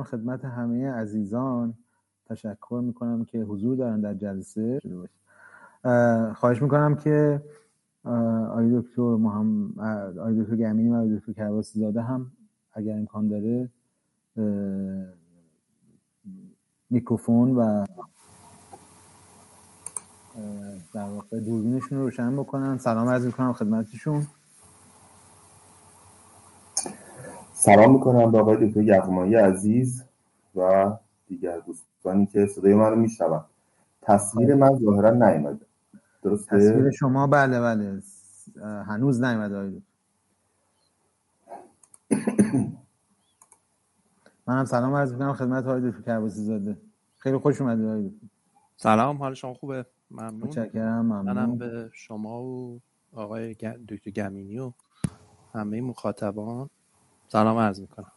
می‌کنم خدمت همه عزیزان. تشکر می‌کنم که حضور دارن در جلسه. خواهش می‌کنم که آقای دکتر محمد آقای دکتر گمینی و آقای دکتر کرباسی زاده هم اگر امکان داره میکروفون و در واقع دوربینشون رو روشن بکنن. سلام عرض می‌کنم خدمتشون. سلام می‌کنم به آقای دکتر یغمایی عزیز و دیگر دوستانی که صدای من رو میشنون. تصویر من ظاهرا نیومده. درسته؟ تصویر شما؟ بله بله. هنوز نیومده. آقای منم سلام عرض می‌کنم خدمت آقای دکتر کرباسی زاده. خیلی خوش اومدید آقای سلام حال شما خوبه؟ ممنون. متشکرم ممنون. منم به شما و آقای دکتر گمینی و همه مخاطبان سلام عرض می‌کنم.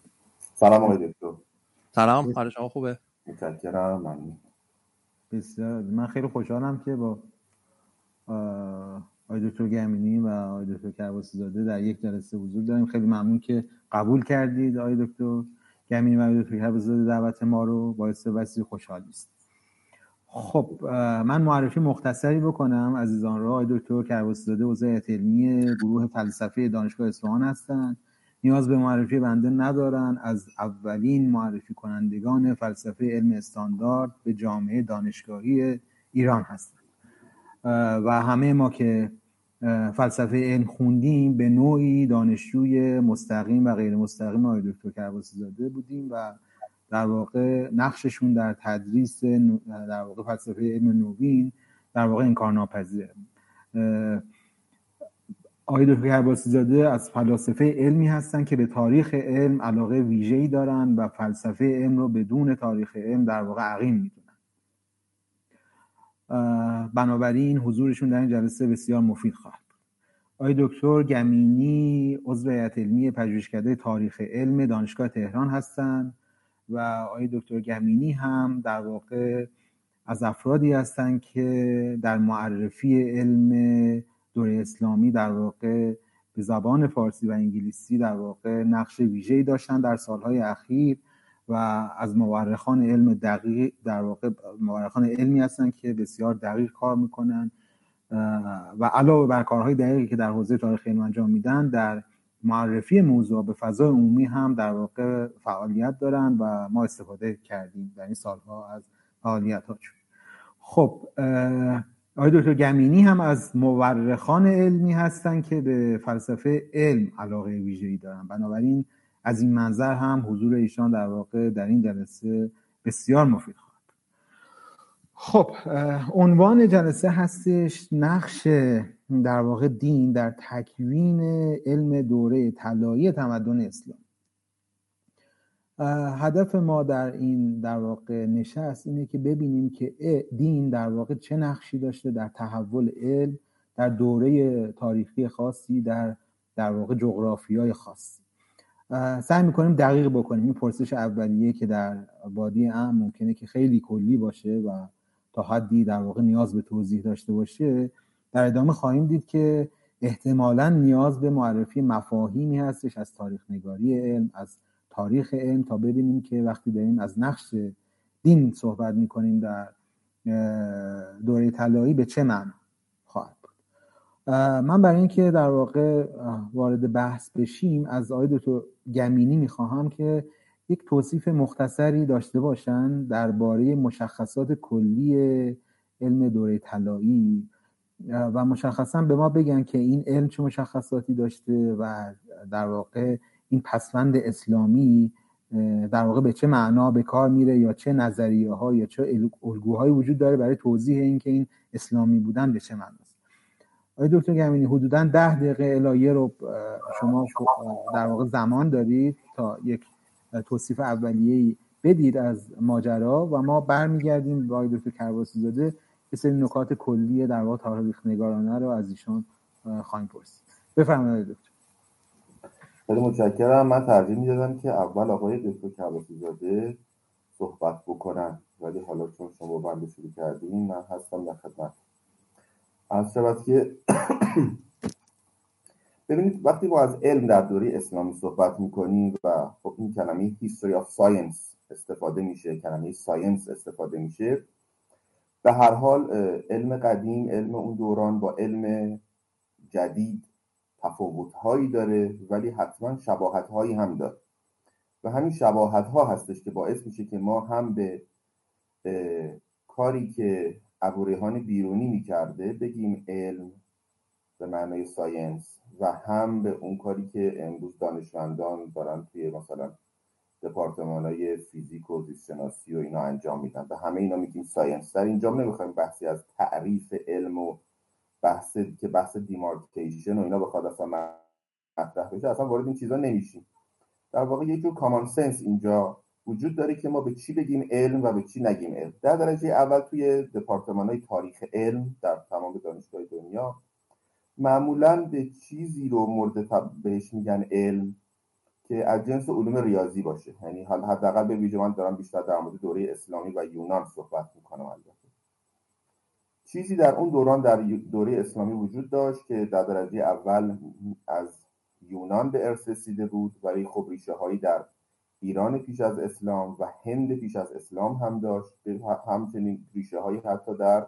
سلام آقای دکتر. سلام حال شما خوبه؟ متشکرم ممنون. بسیار من خیلی خوشحالم که با آقای دکتر گمینی و آقای دکتر کرباسی زاده در یک جلسه حضور داریم. خیلی ممنون که قبول کردید آقای دکتر گمینی و آقای دکتر کرباسی زاده دعوت ما رو. باعث وسیع خوشحال است خب من معرفی مختصری بکنم. عزیزان را آقای دکتر کرباسی زاده عضو علمی گروه فلسفه دانشگاه اصفهان هستند. نیاز به معرفی بنده ندارن. از اولین معرفی کنندگان فلسفه علم استاندارد به جامعه دانشگاهی ایران هستند و همه ما که فلسفه علم خوندیم به نوعی دانشجوی مستقیم و غیر مستقیم آقای دکتر کرباسی زاده بودیم و در واقع نقششون در تدریس در واقع فلسفه علم نوین در واقع انکارناپذیره. آقای دکتر کرباسی زاده از فلاسفه علمی هستن که به تاریخ علم علاقه ویژه‌ای دارن و فلسفه علم رو بدون تاریخ علم در واقع عقیم می‌دونن. بنابراین حضورشون در این جلسه بسیار مفید خواهد بود. آقای دکتر گمینی عضو هیئت علمی پژوهشکده تاریخ علم دانشگاه تهران هستند و آقای دکتر گمینی هم در واقع از افرادی هستند که در معرفی علم دوره اسلامی در واقع به زبان فارسی و انگلیسی در واقع نقش ویژه‌ای داشتن در سالهای اخیر و از مورخان علم دقیق در واقع مورخان علمی هستن که بسیار دقیق کار می‌کنن و علاوه بر کارهای دقیقی که در حوزه تاریخ علم انجام میدن در معرفی موضوع به فضای عمومی هم در واقع فعالیت دارن و ما استفاده کردیم در این سالها از فعالیت هاشون خب آقای دکتر گمینی هم از مورخان علمی هستن که به فلسفه علم علاقه ویژه‌ای دارن. بنابراین از این منظر هم حضور ایشان در واقع در این جلسه بسیار مفید خواهد خب عنوان جلسه هستش نقش در واقع دین در تکوین علم دوره طلایی تمدن اسلام هدف ما در این در واقع نشست اینه که ببینیم که دین در واقع چه نقشی داشته در تحول علم در دوره تاریخی خاصی در در واقع جغرافیای خاصی. سعی می‌کنیم دقیق بکنیم. این پرسش اولیه که در بادی ام ممکنه که خیلی کلی باشه و تا حدی در واقع نیاز به توضیح داشته باشه. در ادامه خواهیم دید که احتمالا نیاز به معرفی مفاهیمی هستش از تاریخ نگاری علم از تاریخ علم تا ببینیم که وقتی داریم از نقش دین صحبت می‌کنیم در دوره طلایی به چه معنا خواهد بود. من برای اینکه در واقع وارد بحث بشیم از آقای دکتر گمینی می‌خواهم که یک توصیف مختصری داشته باشن درباره مشخصات کلی علم دوره طلایی. و مشخصا به ما بگن که این علم چه مشخصاتی داشته و در واقع این پسوند اسلامی در واقع به چه معنا به کار میره یا چه نظریه ها یا چه الگوهایی وجود داره برای توضیح اینکه این اسلامی بودن به چه معناست. آقای دکتر گمینی حدودا ده دقیقه الایه رو شما در واقع زمان دارید تا یک توصیف اولیه بدید از ماجرا و ما برمیگردیم با آقای دکتر کرباسی زاده یه سری نکات کلی در واقع تاریخ نگارانه رو از ایشان خواهیم پرسید. بفرمایید دکتر. خیلی متشکرم. من ترجیح می‌دادم که اول آقای دکتر کرباسی زاده صحبت بکنن. ولی حالا چون شما بنده شروع کردیم من هستم در خدمت. از شود که ببینید وقتی ما از علم در دوره اسلامی صحبت می‌کنیم و خب این کلمه history of science استفاده میشه کلمه ساینس استفاده میشه به هر حال علم قدیم علم اون دوران با علم جدید تفاوت هایی داره ولی حتما شباهت هایی هم داره. و همین شباهت ها هستش که باعث میشه که ما هم به کاری که ابوریحان بیرونی می‌کرده بگیم علم به معنای science و هم به اون کاری که امروز دانشمندان دارن توی مثلا دپارتمان های فیزیک و زیستشناسی و اینا انجام میدن. به همه اینا میگیم science. در اینجا نمی‌خوایم بحثی از تعریف علم و بحث که بحث demarcation و اینا بخواد اصلا مطرح بشه اصلا وارد این چیزا نمیشیم. در واقع یه جور common sense اینجا وجود داره که ما به چی بگیم علم و به چی نگیم علم. در درجه اول توی دپارتمان های تاریخ علم در تمام دانشگاه دنیا معمولا به چیزی رو مورد بهش میگن علم که از جنس علوم ریاضی باشه. یعنی حداقل به ویژه من دارم بیشتر در مورد دوره اسلامی و یونان صحبت می‌کنم البته. چیزی در اون دوران در دوره اسلامی وجود داشت که در درجه اول از یونان به ارث رسیده بود ولی خب ریشه هایی در ایران پیش از اسلام و هند پیش از اسلام هم داشت همچنین ریشه هایی حتی در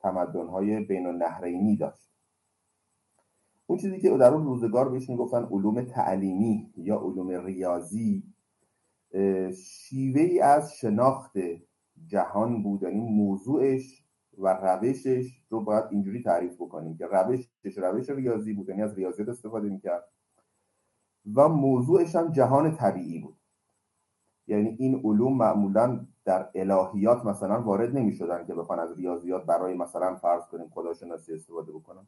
تمدن های بین النهرینی داشت. اون چیزی که در اون روزگار بهش می‌گفتن علوم تعلیمی یا علوم ریاضی شیوه ای از شناخت جهان بود. یعنی موضوعش و روشش رو باید اینجوری تعریف بکنیم که روشش روش ریاضی بود یعنی از ریاضیات استفاده می‌کرد. و موضوعش هم جهان طبیعی بود. یعنی این علوم معمولا در الهیات مثلا وارد نمی شدن که بخوان از ریاضیات برای مثلا فرض کنیم خداشناسی استفاده بکنن.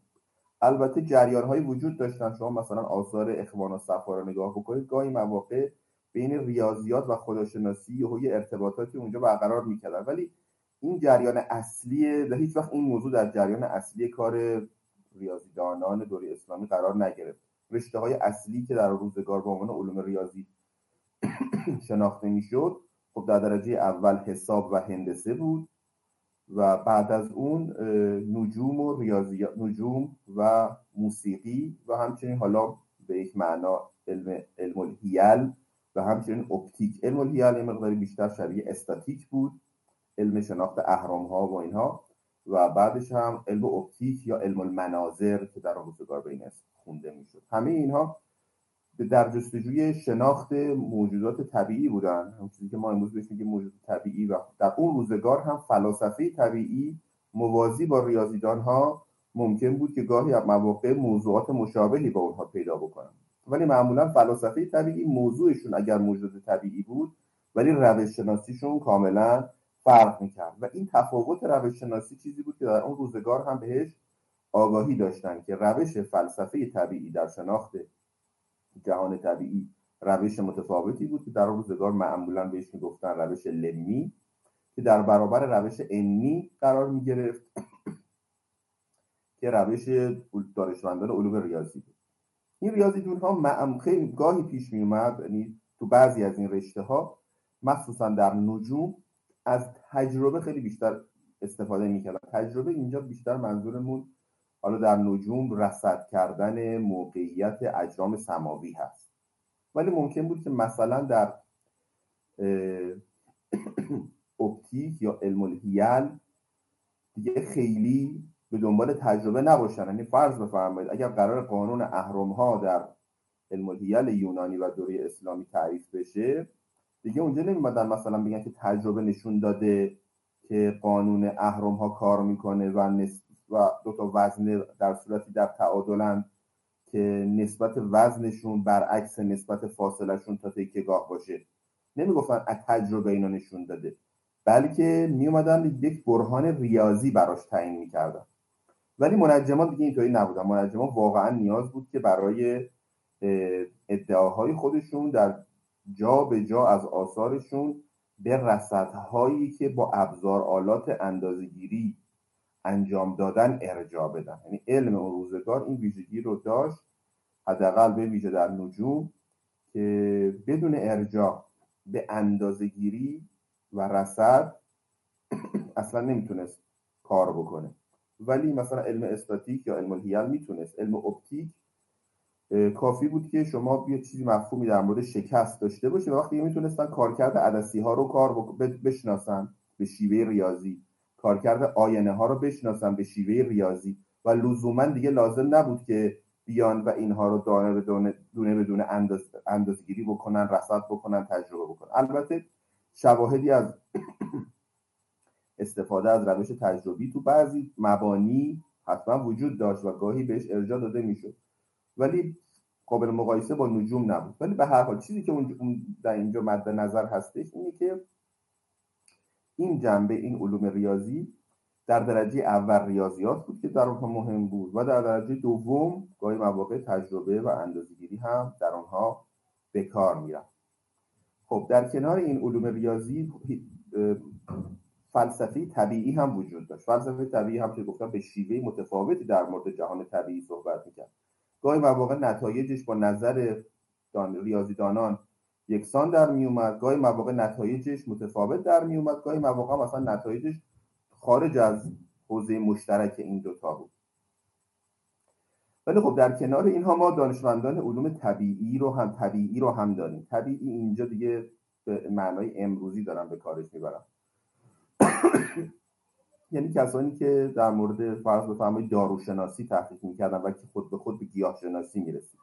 البته جریان های وجود داشتن. شما مثلا آثار اخوان و صفا رو نگاه بکنید گاهی مواقع بین ریاضیات و خداشناسی یه ارتباطاتی اونجا برقرار می‌کردن. ولی این جریان اصلی در هیچ وقت این موضوع در جریان اصلی کار ریاضیدانان دوره اسلامی قرار نگرفت. رشته های اصلی که در روزگار به عنوان علوم ریاضی شناخته می‌شد خب در درجه اول حساب و هندسه بود و بعد از اون نجوم و ریاضیات نجوم و موسیقی و همچنین حالا به یک معنا علم علم الهیل و همچنین اپتیک. علم الهیل یه مقداری بیشتر شبیه استاتیک بود. علم شناخت اهرام ها و اینها و بعدش هم علم اپتیک یا علم المناظر که در روزگار بین خونده می‌شد. همه اینها در جستجوی شناخت موجودات طبیعی بودن. هم چیزی که ما امروز بهش میگیم موجودات طبیعی و در اون روزگار هم فلاسفه طبیعی موازی با ریاضیدان ها ممکن بود که گاهی از مواقع موضوعات مشابهی با اونها پیدا بکنن. ولی معمولا فلاسفه طبیعی موضوعشون اگر موجود طبیعی بود ولی روش شناسیشون کاملا فرق می‌کرد. و این تفاوت روش شناسی چیزی بود که در اون روزگار هم بهش آگاهی داشتن که روش فلسفه طبیعی در شناخت جهان طبیعی روش متفاوتی بود که در روزگار معمولا بهش می‌گفتن روش لمی که در برابر روش انی قرار می‌گرفت که روش دانشمندان علوم ریاضی بود. این ریاضی ها خیلی گاهی پیش می اومد یعنی تو بعضی از این رشته ها مخصوصا در نجوم از تجربه خیلی بیشتر استفاده می‌کردن تجربه اینجا بیشتر منظورمون حالا در نجوم رصد کردن موقعیت اجرام سماوی هست. ولی ممکن بود که مثلا در اپتیک یا علم الهیل دیگه خیلی به دنبال تجربه نباشن. یعنی فرض بفرمایید اگر قرار قانون اهرم ها در علم الهیل یونانی و دوره اسلامی تعریف بشه دیگه اونجا نمیمدن مثلا بگن که تجربه نشون داده که قانون اهرم ها کار می‌کنه و و دو تا وزن در صورتی در تعادلند که نسبت وزنشون برعکس نسبت فاصلهشون تا گاه باشه. نمی‌گفتن از تجربه اینا نشون داده. بلکه میومدن یک برهان ریاضی براش تعیین می‌کردن. ولی منجمان دیگه اینطوری نبودن. منجمان واقعا نیاز بود که برای ادعاهای خودشون در جا به جا از آثارشون به رصدهایی که با ابزار آلات اندازگیری انجام دادن ارجاع بدن. یعنی علم اون روزگار این ویژگی رو داشت حداقل به ویژه در نجوم که بدون ارجاع به اندازگیری و رصد اصلا نمی‌تونست کار بکنه. ولی مثلا علم استاتیک یا علم الهیل می‌تونست علم اپتیک کافی بود که شما یه چیزی مفهومی در مورد شکست داشته باشی و وقتی می‌تونستن کارکرد عدسی ها رو کار بشناسن به شیوه ریاضی کارکرد آینه ها رو بشناسن به شیوه ریاضی و لزوما دیگه لازم نبود که بیان و اینها رو دانه به دونه, دونه به دونه انداز، اندازگیری بکنن رصد بکنن تجربه بکنن. البته شواهدی از استفاده از روش تجربی تو بعضی مبانی حتما وجود داشت و گاهی بهش ارجاع داده می‌شد. ولی قابل مقایسه با نجوم نبود. ولی به هر حال چیزی که اون در اینجا مد نظر هستش اینه که این جنبه این علوم ریاضی در درجه اول ریاضیات بود که در اونها مهم بود و در درجه دوم گاهی مواقع تجربه و اندازهگیری هم در آنها به کار می‌رفت. خب در کنار این علوم ریاضی فلسفه طبیعی هم وجود داشت. فلسفه طبیعی هم که گفتم به شیوه متفاوتی در مورد جهان طبیعی صحبت می‌کرد. گاهی مواقع نتایجش با نظر دان... ریاضیدانان یکسان در میومد گاهی مواقع نتایجش متفاوت در میومد گاهی مواقع مثلا نتایجش خارج از حوزه مشترک این دوتا بود. ولی خب در کنار اینها ما دانشمندان علوم طبیعی رو هم طبیعی رو هم داریم. طبیعی اینجا دیگه به معنای امروزی دارم به کارش می‌برم. یعنی کسانی که در مورد فرض بفرمایید داروشناسی تحقیق می‌کردن و که خود به خود به گیاه شناسی می‌رسید.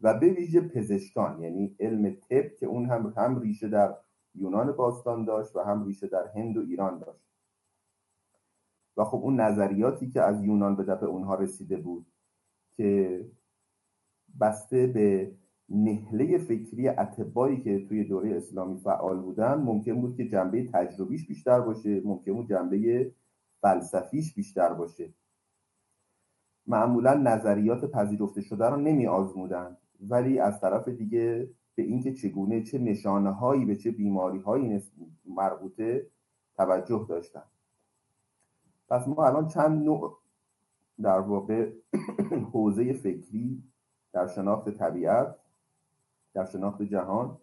و به ویژه پزشکان یعنی علم طب که اون هم هم ریشه در یونان باستان داشت و هم ریشه در هند و ایران داشت. و خب اون نظریاتی که از یونان به دفع اونها رسیده بود که بسته به نهله فکری اتبایی که توی دوره اسلامی فعال بودن ممکن بود که جنبه تجربیش بیشتر باشه ممکن بود جنبه فلسفیش بیشتر باشه. معمولا نظریات پذیرفته شده رو نمی آزمودن ولی از طرف دیگه به اینکه چگونه چه نشانه هایی به چه بیماری هایی مربوطه توجه داشتن. پس ما الان چند نوع در واقع حوزه فکری در شناخت طبیعت در شناخت جهان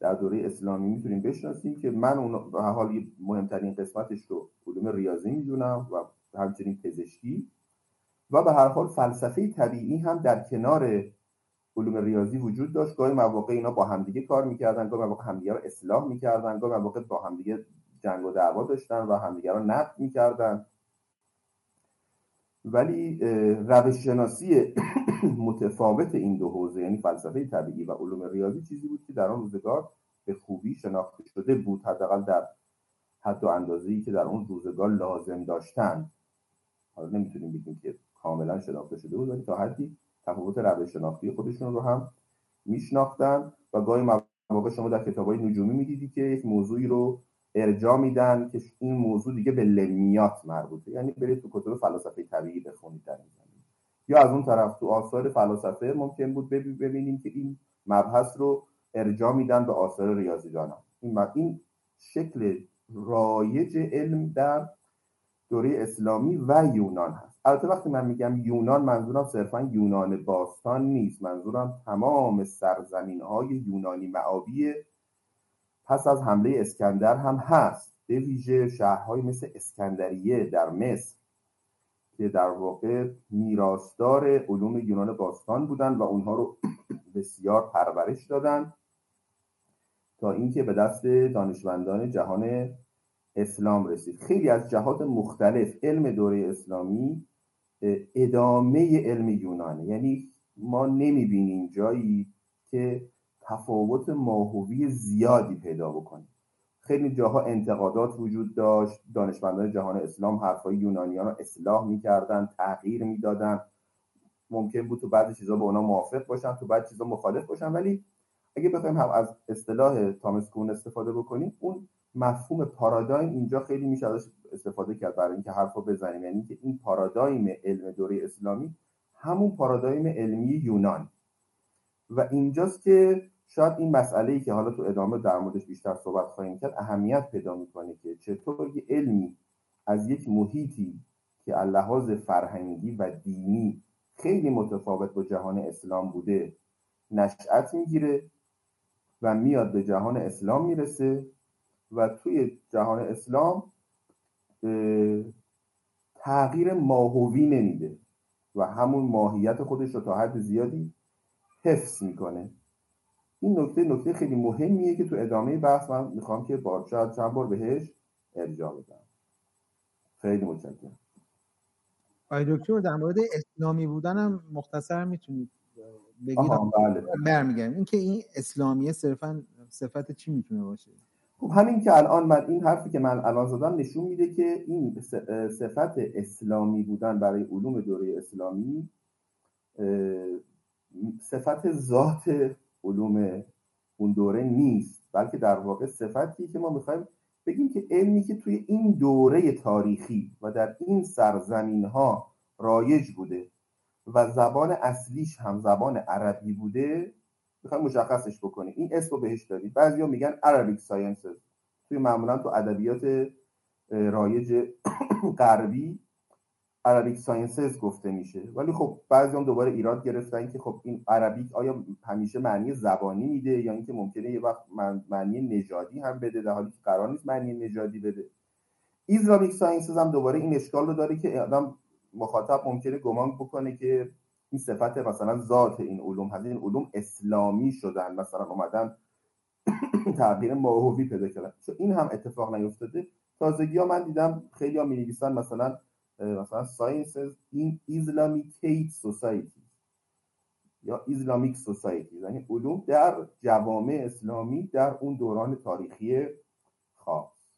در دوره اسلامی می‌تونیم بشناسیم که من اون حال مهمترین قسمتش رو علوم ریاضی می‌دونم و همچنین پزشکی و به هر حال فلسفه طبیعی هم در کنار علوم ریاضی وجود داشت. گاهی مواقع اینا با همدیگه کار می‌کردن گاهی مواقع همدیگه رو اصلاح می‌کردن گاهی مواقع با همدیگه جنگ و دعوا داشتن و همدیگه رو نقد می‌کردن. ولی روش شناسی متفاوت این دو حوزه یعنی فلسفه طبیعی و علوم ریاضی چیزی بود که در آن روزگار به خوبی شناخته شده بود حداقل در حد و اندازه‌ای که در اون روزگار لازم داشتن. حالا نمی‌تونیم بگیم که کاملا شناخته شده بود ولی تا حدی تفاوت روش شناختی خودشون رو هم میشناختن و گاهی مواقع شما در کتابای نجومی می‌دیدی که یک موضوعی رو ارجاع میدن که این موضوع دیگه به لمیات مربوطه. یعنی برید تو کتب فلسفه طبیعی بخونید در این یا از اون طرف تو آثار فلاسفه ممکن بود ببینیم که این مبحث رو ارجاع میدن به آثار ریاضیدانان. این این شکل رایج علم در دوره اسلامی و یونان هست. البته وقتی من میگم یونان منظورم صرفا یونان باستان نیست. منظورم تمام سرزمین های یونانی معابی پس از حمله اسکندر هم هست. به ویژه شهرهایی مثل اسکندریه در مصر که در واقع میراستار علوم یونان باستان بودن و اونها رو بسیار پرورش دادن تا اینکه به دست دانشمندان جهان اسلام رسید. خیلی از جهات مختلف علم دوره اسلامی ادامه علم یونانه. یعنی ما نمی‌بینیم جایی که تفاوت ماهوی زیادی پیدا بکنیم. خیلی جاها انتقادات وجود داشت دانشمندان جهان اسلام حرفای یونانیان رو اصلاح می‌کردن تغییر می‌دادن. ممکن بود تو بعضی چیزا با اونا موافق باشن تو بعضی چیزا مخالف باشن. ولی اگه بخوایم هم از اصطلاح تامس کون استفاده بکنیم اون مفهوم پارادایم اینجا خیلی میشه ازش استفاده کرد برای اینکه حرفا بزنیم. یعنی که این پارادایم علم دوره اسلامی همون پارادایم علمی یونان. و اینجاست که شاید این مسئله ای که حالا تو ادامه در موردش بیشتر صحبت خواهیم کرد اهمیت پیدا می‌کنه که چطور یه علمی از یک محیطی که لحاظ فرهنگی و دینی خیلی متفاوت با جهان اسلام بوده نشأت می‌گیره و میاد به جهان اسلام می‌رسه و توی جهان اسلام تغییر ماهوی نمیده و همون ماهیت خودش رو تا حد زیادی حفظ می‌کنه. این نکته نکته خیلی مهمیه که تو ادامه بحث من می‌خوام که با شاید چند بار بهش ارجاع بدم. خیلی متشکرم. آقای دکتر در مورد اسلامی بودن هم مختصر می‌تونید بگید. بله. برمیگردیم. اینکه این اسلامیه صرفا صفت چی می‌تونه باشه؟ خب همین که الان من این حرفی که من الان زدم نشون میده که این صفت اسلامی بودن برای علوم دوره اسلامی صفت ذات علوم اون دوره نیست بلکه در واقع صفتی که ما می‌خوایم بگیم که علمی که توی این دوره تاریخی و در این سرزمین ها رایج بوده و زبان اصلیش هم زبان عربی بوده می‌خوایم مشخصش بکنیم. این اسم رو بهش دارید بعضیا میگن Arabic Sciences. توی معمولا تو ادبیات رایج غربی Arabic sciences گفته میشه. ولی خب بعضی هم دوباره ایراد گرفتن که خب این Arabic آیا همیشه معنی زبانی میده یا اینکه ممکنه یه وقت معنی نژادی هم بده در حالی که قرار نیست معنی نژادی بده. Islamic sciences هم دوباره این اشکال رو داره که آدم مخاطب ممکنه گمان بکنه که این صفت مثلا ذات این علوم هست. این علوم اسلامی شدن. مثلا اومدن تغییر ماهوی پیدا کردن. این هم اتفاق نیفتاده. تازگی ها من دیدم خیلی ها می مثلا مثلا sciences in Islamicate society یا Islamic society یعنی علوم در جوامع اسلامی در اون دوران تاریخی خاص.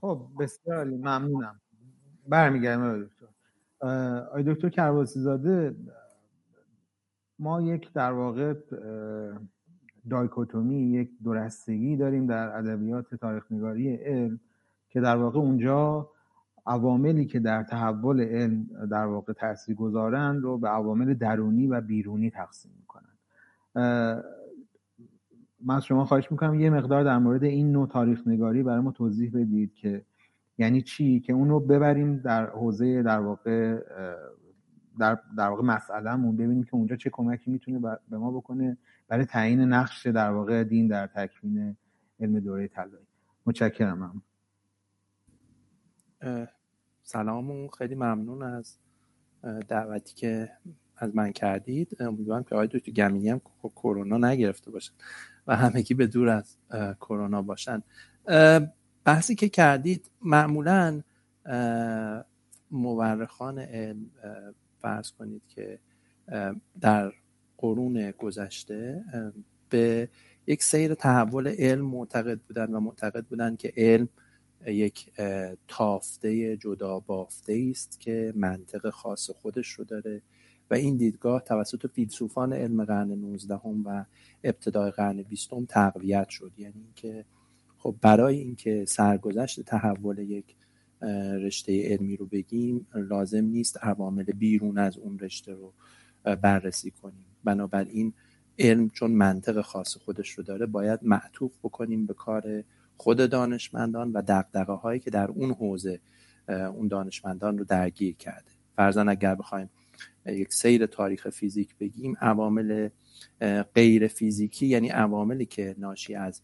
خب بسیار ممنونم. برمیگردم دکتر. آی دکتر کرواسی زاده ما یک در واقع دایکوتومی یک دورستگی داریم در ادبیات تاریخ نگاری علم که در واقع اونجا عواملی که در تحول علم در واقع تاثیر گذارند رو به عوامل درونی و بیرونی تقسیم می‌کنن من از شما خواهش می‌کنم یه مقدار در مورد این نوع تاریخ نگاری برای ما توضیح بدید که یعنی چی؟ که اون رو ببریم در حوزه در واقع در, در واقع مسئلهمون ببینیم که اونجا چه کمکی می‌تونه به ما بکنه برای تعیین نقش در واقع دین در تکوین علم دوره طلایی. متشکرم. سلام خیلی ممنون از دعوتی که از من کردید. امیدوارم که آقای دکتر گمینی هم کرونا نگرفته باشن و همگی به دور از کرونا باشن. بحثی که کردید معمولا مورخان علم فرض کنید که در قرون گذشته به یک سیر تحول علم معتقد بودن و معتقد بودن که علم یک تافته جدا بافته است که منطق خاص خودش رو داره. و این دیدگاه توسط فیلسوفان علم قرن 19 و ابتدای قرن 20 تقویت شد. یعنی اینکه خب برای اینکه سرگذشت تحول یک رشته علمی رو بگیم لازم نیست عوامل بیرون از اون رشته رو بررسی کنیم. بنابراین علم چون منطق خاص خودش رو داره باید معطوف بکنیم به کار خود دانشمندان و دقدقه هایی که در اون حوزه اون دانشمندان رو درگیر کرده. فرزن اگر بخوایم یک سیر تاریخ فیزیک بگیم عوامل غیر فیزیکی یعنی عواملی که ناشی از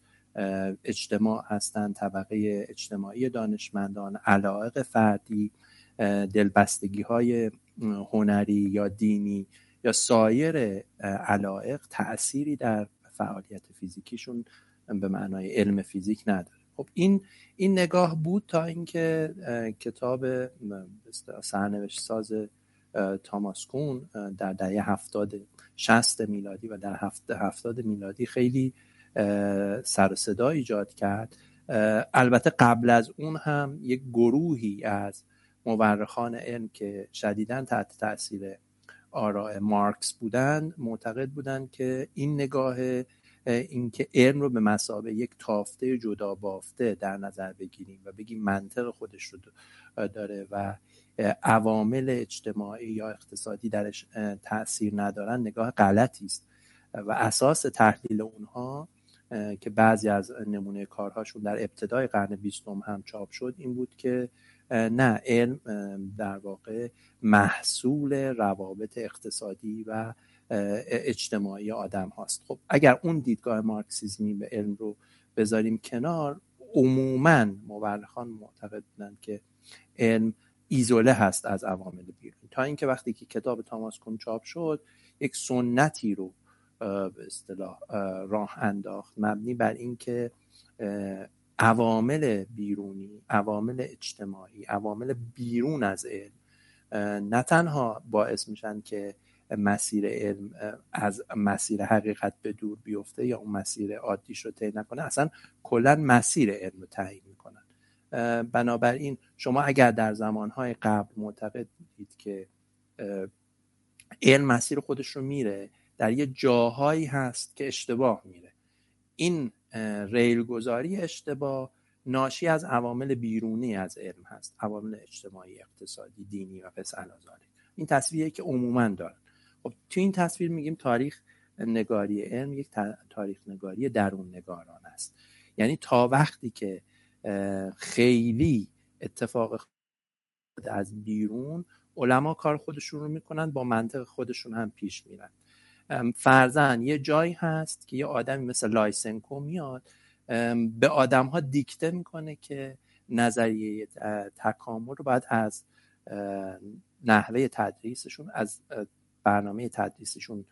اجتماع هستند طبقه اجتماعی دانشمندان علایق فردی دلبستگی های هنری یا دینی یا سایر علایق تأثیری در فعالیت فیزیکیشون به معنای علم فیزیک نداره. خب این این نگاه بود تا اینکه کتاب سرنوشت ساز تاماس کون در دهه هفتاد شست میلادی و در هفت هفتاد میلادی خیلی سر صدا ایجاد کرد. البته قبل از اون هم یک گروهی از مورخان علم که شدیدا تحت تاثیر آراء مارکس بودند معتقد بودند که این نگاه اینکه علم رو به مسابه یک تافته جدا بافته در نظر بگیریم و بگیم منطق خودش رو داره و عوامل اجتماعی یا اقتصادی درش تاثیر ندارن نگاه غلطی است. و اساس تحلیل اونها که بعضی از نمونه کارهاشون در ابتدای قرن بیستم هم چاپ شد این بود که نه علم در واقع محصول روابط اقتصادی و اجتماعی آدم هاست. خب اگر اون دیدگاه مارکسیزمی به علم رو بذاریم کنار عموما مورخان معتقد بودند که علم ایزوله هست از عوامل بیرون. تا اینکه وقتی که کتاب تاماس کون چاپ شد یک سنتی رو به اصطلاح راه انداخت. مبنی بر اینکه عوامل بیرونی عوامل اجتماعی عوامل بیرون از علم نه تنها باعث میشن که مسیر علم از مسیر حقیقت به دور بیفته یا اون مسیر عادیش رو طی نکنه اصلا کلا مسیر علم رو تعیین می‌کنن. بنابراین شما اگر در زمانهای قبل معتقد بودید که علم مسیر خودش رو میره در یه جاهایی هست که اشتباه میره. این ریل گذاری اشتباه ناشی از عوامل بیرونی از علم هست. عوامل اجتماعی اقتصادی دینی و پس این تصویری که عموما دارن. خب تو این تصویر میگیم تاریخ نگاری علم یک تاریخ نگاری درون نگارانه است. یعنی تا وقتی که خیلی اتفاق از بیرون علما کار خودشون رو می‌کنن با منطق خودشون هم پیش میرن. فرضا یه جایی هست که یه آدمی مثل لایسنکو میاد به آدم ها دیکته می‌کنه که نظریه تکامل رو باید از نحوه تدریسشون از برنامه تدریسشون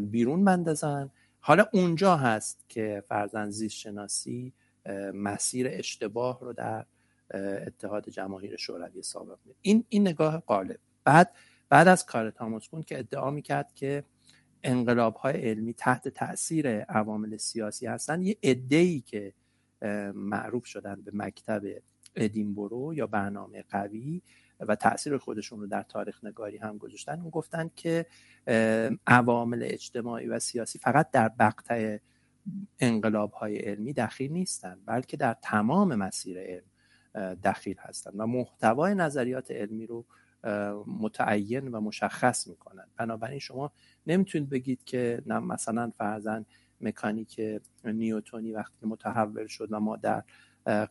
بیرون بندازن. حالا اونجا هست که فرزن زیست شناسی مسیر اشتباه رو در اتحاد جماهیر شوروی سابق می این این نگاه قالب بعد بعد از کار تاموس که ادعا می‌کرد که انقلاب های علمی تحت تاثیر عوامل سیاسی هستن یه ای که معروف شدن به مکتب ادینبرو یا برنامه قوی و تاثیر خودشون رو در تاریخ نگاری هم گذاشتن. اون گفتن که عوامل اجتماعی و سیاسی فقط در بقطع انقلاب های علمی دخیل نیستند بلکه در تمام مسیر علم دخیل هستند و محتوای نظریات علمی رو متعین و مشخص می‌کنن. بنابراین شما نمی‌تونید بگید که نه مثلا فرزن مکانیک نیوتونی وقتی متحول شد و ما در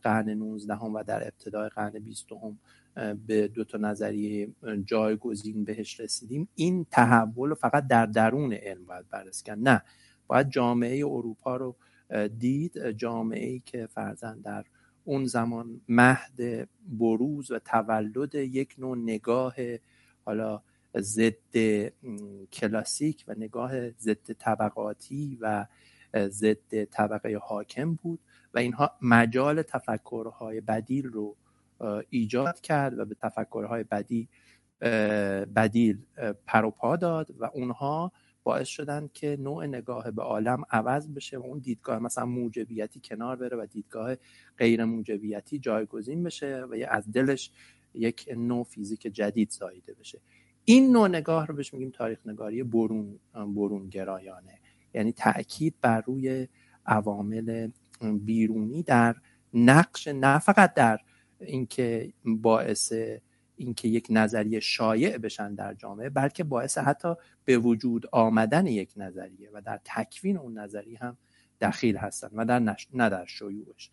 قرن 19 هم و در ابتدای قرن 20 هم به دو تا نظریه جایگزین بهش رسیدیم. این تحول فقط در درون علم باید بررسی کرد. نه باید جامعه اروپا رو دید. جامعه ای که فرزن در اون زمان مهد بروز و تولد یک نوع نگاه حالا ضد کلاسیک و نگاه ضد طبقاتی و ضد طبقه حاکم بود و اینها مجال تفکرهای بدیل رو ایجاد کرد و به تفکرهای بدی بدیل پروپا داد و اونها باعث شدن که نوع نگاه به عالم عوض بشه و اون دیدگاه مثلا موجبیتی کنار بره و دیدگاه غیر موجبیتی جایگزین بشه و از دلش یک نوع فیزیک جدید زایده بشه. این نوع نگاه رو بهش میگیم تاریخ نگاری برون برون گرایانه یعنی تاکید بر روی عوامل بیرونی در نقش نه فقط در اینکه باعث اینکه یک نظریه شایع بشن در جامعه بلکه باعث حتی به وجود آمدن یک نظریه و در تکوین اون نظریه هم دخیل هستن و در نش... نه در شیوعش.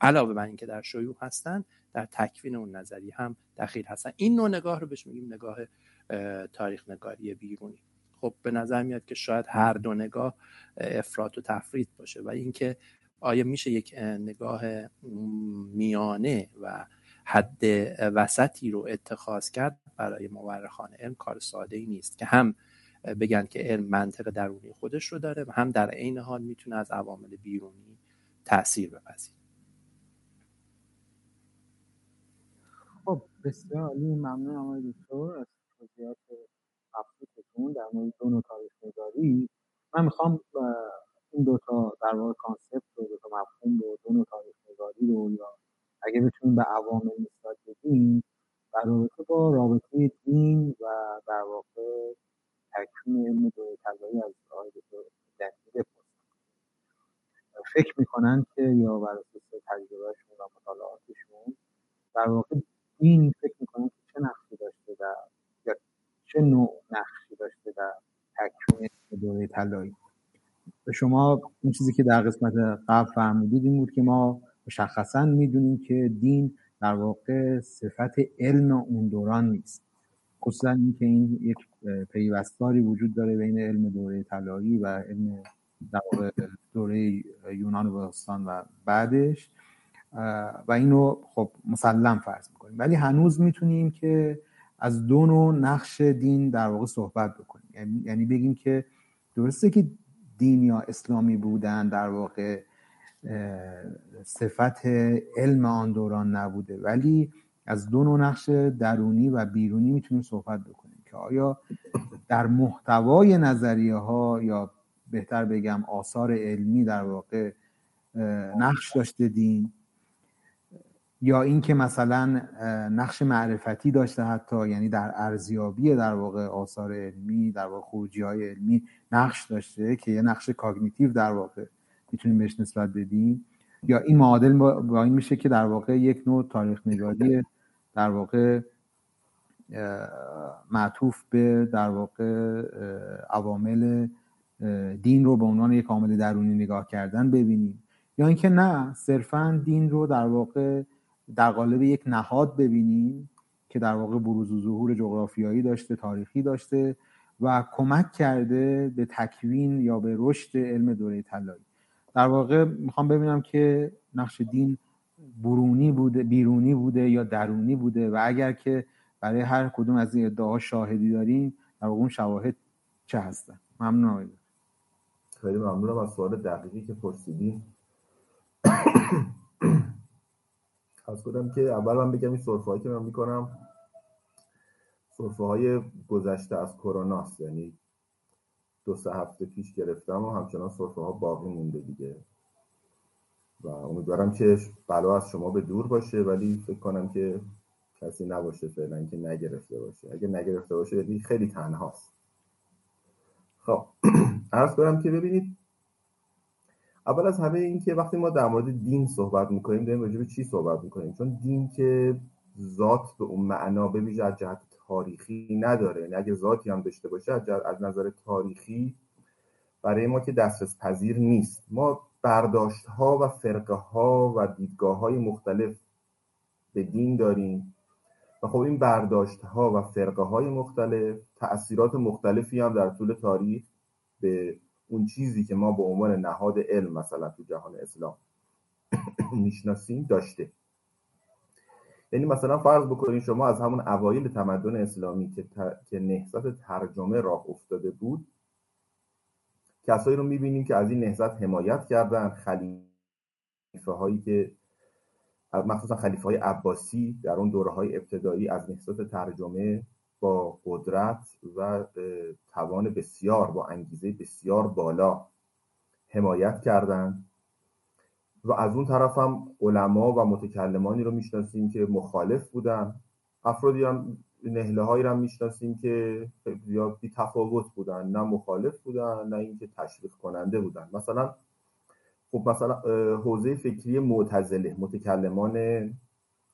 علاوه بر اینکه در شیوع هستن در تکوین اون نظریه هم دخیل هستن. این نوع نگاه رو بهش میگیم نگاه تاریخ نگاری بیرونی. خب به نظر میاد که شاید هر دو نگاه افراط و تفرید باشه و اینکه آیا میشه یک نگاه میانه و حد وسطی رو اتخاذ کرد؟ برای مورخان علم کار ساده ای نیست که هم بگن که علم منطق درونی خودش رو داره و هم در عین حال می‌تونه از عوامل بیرونی تاثیر بپذیره. خب بسیار عالی. ممنون آقای دکتر از توضیحات مبسوطتون در مورد دو تاریخ نگاری من می‌خوام این دو تا در واقع concept رو دو تا مفهوم رو دو تاریخ نگاری رو یا اگه بتونیم به عوامل نسبت بدیم در رابطه با رابطه دین و در واقع تکوین علم دوره طلایی از آقای دکتر فکر می‌کنن که یا بر اساس تجربهشون و مطالعاتشون در واقع دین فکر می‌کنن که چه نقشی داشته در یا چه نوع نقشی داشته در تکوین دوره طلایی به شما این چیزی که در قسمت قبل فرمودید این بود که ما مشخصا می‌دونیم که دین در واقع صفت علم اون دوران نیست. خصوصا اینکه این یک پیوستاری وجود داره بین علم دوره طلایی و علم دوره یونان و باستان و بعدش. و اینو خب مسلم فرض می‌کنیم. ولی هنوز می‌تونیم که از دو نوع نقش دین در واقع صحبت بکنیم. یعنی, یعنی بگیم که درسته که دین یا اسلامی بودن در واقع صفت علم آن دوران نبوده. ولی از دو نوع نقش درونی و بیرونی می‌تونیم صحبت بکنیم که آیا در محتوای نظریه ها یا بهتر بگم آثار علمی در واقع نقش داشته دین یا اینکه مثلا نقش معرفتی داشته حتی یعنی در ارزیابی در واقع آثار علمی در واقع خروجی های علمی نقش داشته که یه نقش کاگنیتیو در واقع می‌تونیم بهش نسبت بدیم. یا این معادل با این میشه که در واقع یک نوع تاریخ نگاری در واقع معطوف به در واقع عوامل دین رو به عنوان یک عامل درونی نگاه کردن ببینیم. یا اینکه نه صرفا دین رو در واقع در قالب یک نهاد ببینیم که در واقع بروز و ظهور جغرافیایی داشته تاریخی داشته و کمک کرده به تکوین یا به رشد علم دوره طلایی. در واقع می‌خوام ببینم که نقش دین برونی بوده بیرونی بوده یا درونی بوده و اگر که برای هر کدوم از این ادعاها شاهدی داریم در واقع اون شواهد چه هستن؟ ممنون خیلی ممنونم از سوال دقیقی که پرسیدین از کدم که اول من بگم این صرفه که من می‌کنم صرفه های گذشته از کروناست یعنی دو سه هفته پیش گرفتم و همچنان صرفه ها باقی مونده دیگه. و امیدوارم که بلا از شما به دور باشه ولی فکر کنم که کسی نباشه فعلا که نگرفته باشه. اگه نگرفته باشه یعنی خیلی تنهاست. خب عرض کنم که ببینید اول از همه این که وقتی ما در مورد دین صحبت می‌کنیم داریم راجع به چی صحبت می‌کنیم؟ چون دین که ذات به اون معنا به ویژه از جهت تاریخی نداره. یعنی اگه ذاتی هم داشته باشه از نظر تاریخی برای ما که دسترس پذیر نیست. ما برداشت ها و فرقه ها و دیدگاه های مختلف به دین داریم. و خب این برداشت ها و فرقه های مختلف تأثیرات مختلفی هم در طول تاریخ به اون چیزی که ما به عنوان نهاد علم مثلا تو جهان اسلام می‌شناسیم داشته. یعنی مثلا فرض بکنید شما از همون اوایل تمدن اسلامی که, که نهضت ترجمه راه افتاده بود کسایی رو می‌بینیم که از این نهضت حمایت کردن خلیفه هایی که مخصوصا خلیفه های عباسی در اون دوره های ابتدایی از نهضت ترجمه قدرت و توان بسیار با انگیزه بسیار بالا حمایت کردند و از اون طرف هم علما و متکلمانی رو می‌شناسیم که مخالف بودن. افرادی هم نهله هایی رو می‌شناسیم که زیاد بی تفاوت بودن نه مخالف بودن نه اینکه تشویق کننده بودن. مثلا خب مثلا حوزه فکری معتزله متکلمان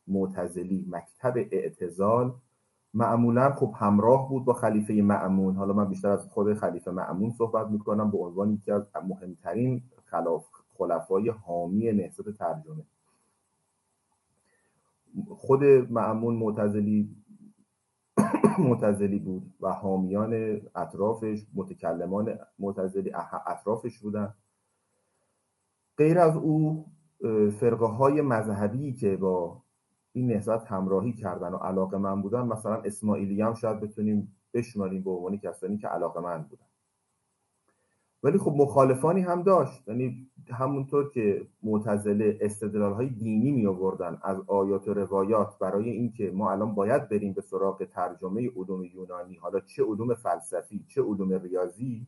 معتزلی مکتب اعتزال معمولا خب همراه بود با خلیفه معمون. حالا من بیشتر از خود خلیفه معمون صحبت می‌کنم به عنوان یکی از مهمترین خلاف خلفای حامی نهضت ترجمه. خود معمون معتزلی معتزلی بود و حامیان اطرافش متکلمان معتزلی اطرافش بودن. غیر از او فرقه های مذهبی که با این نهضت همراهی کردن و علاقه من بودن مثلا اسماعیلی هم شاید بتونیم بشماریم به عنوان کسانی که علاقه من بودن. ولی خب مخالفانی هم داشت. یعنی همونطور که معتزله استدلال های دینی می آوردن از آیات و روایات برای اینکه ما الان باید بریم به سراغ ترجمه علوم یونانی حالا چه علوم فلسفی چه علوم ریاضی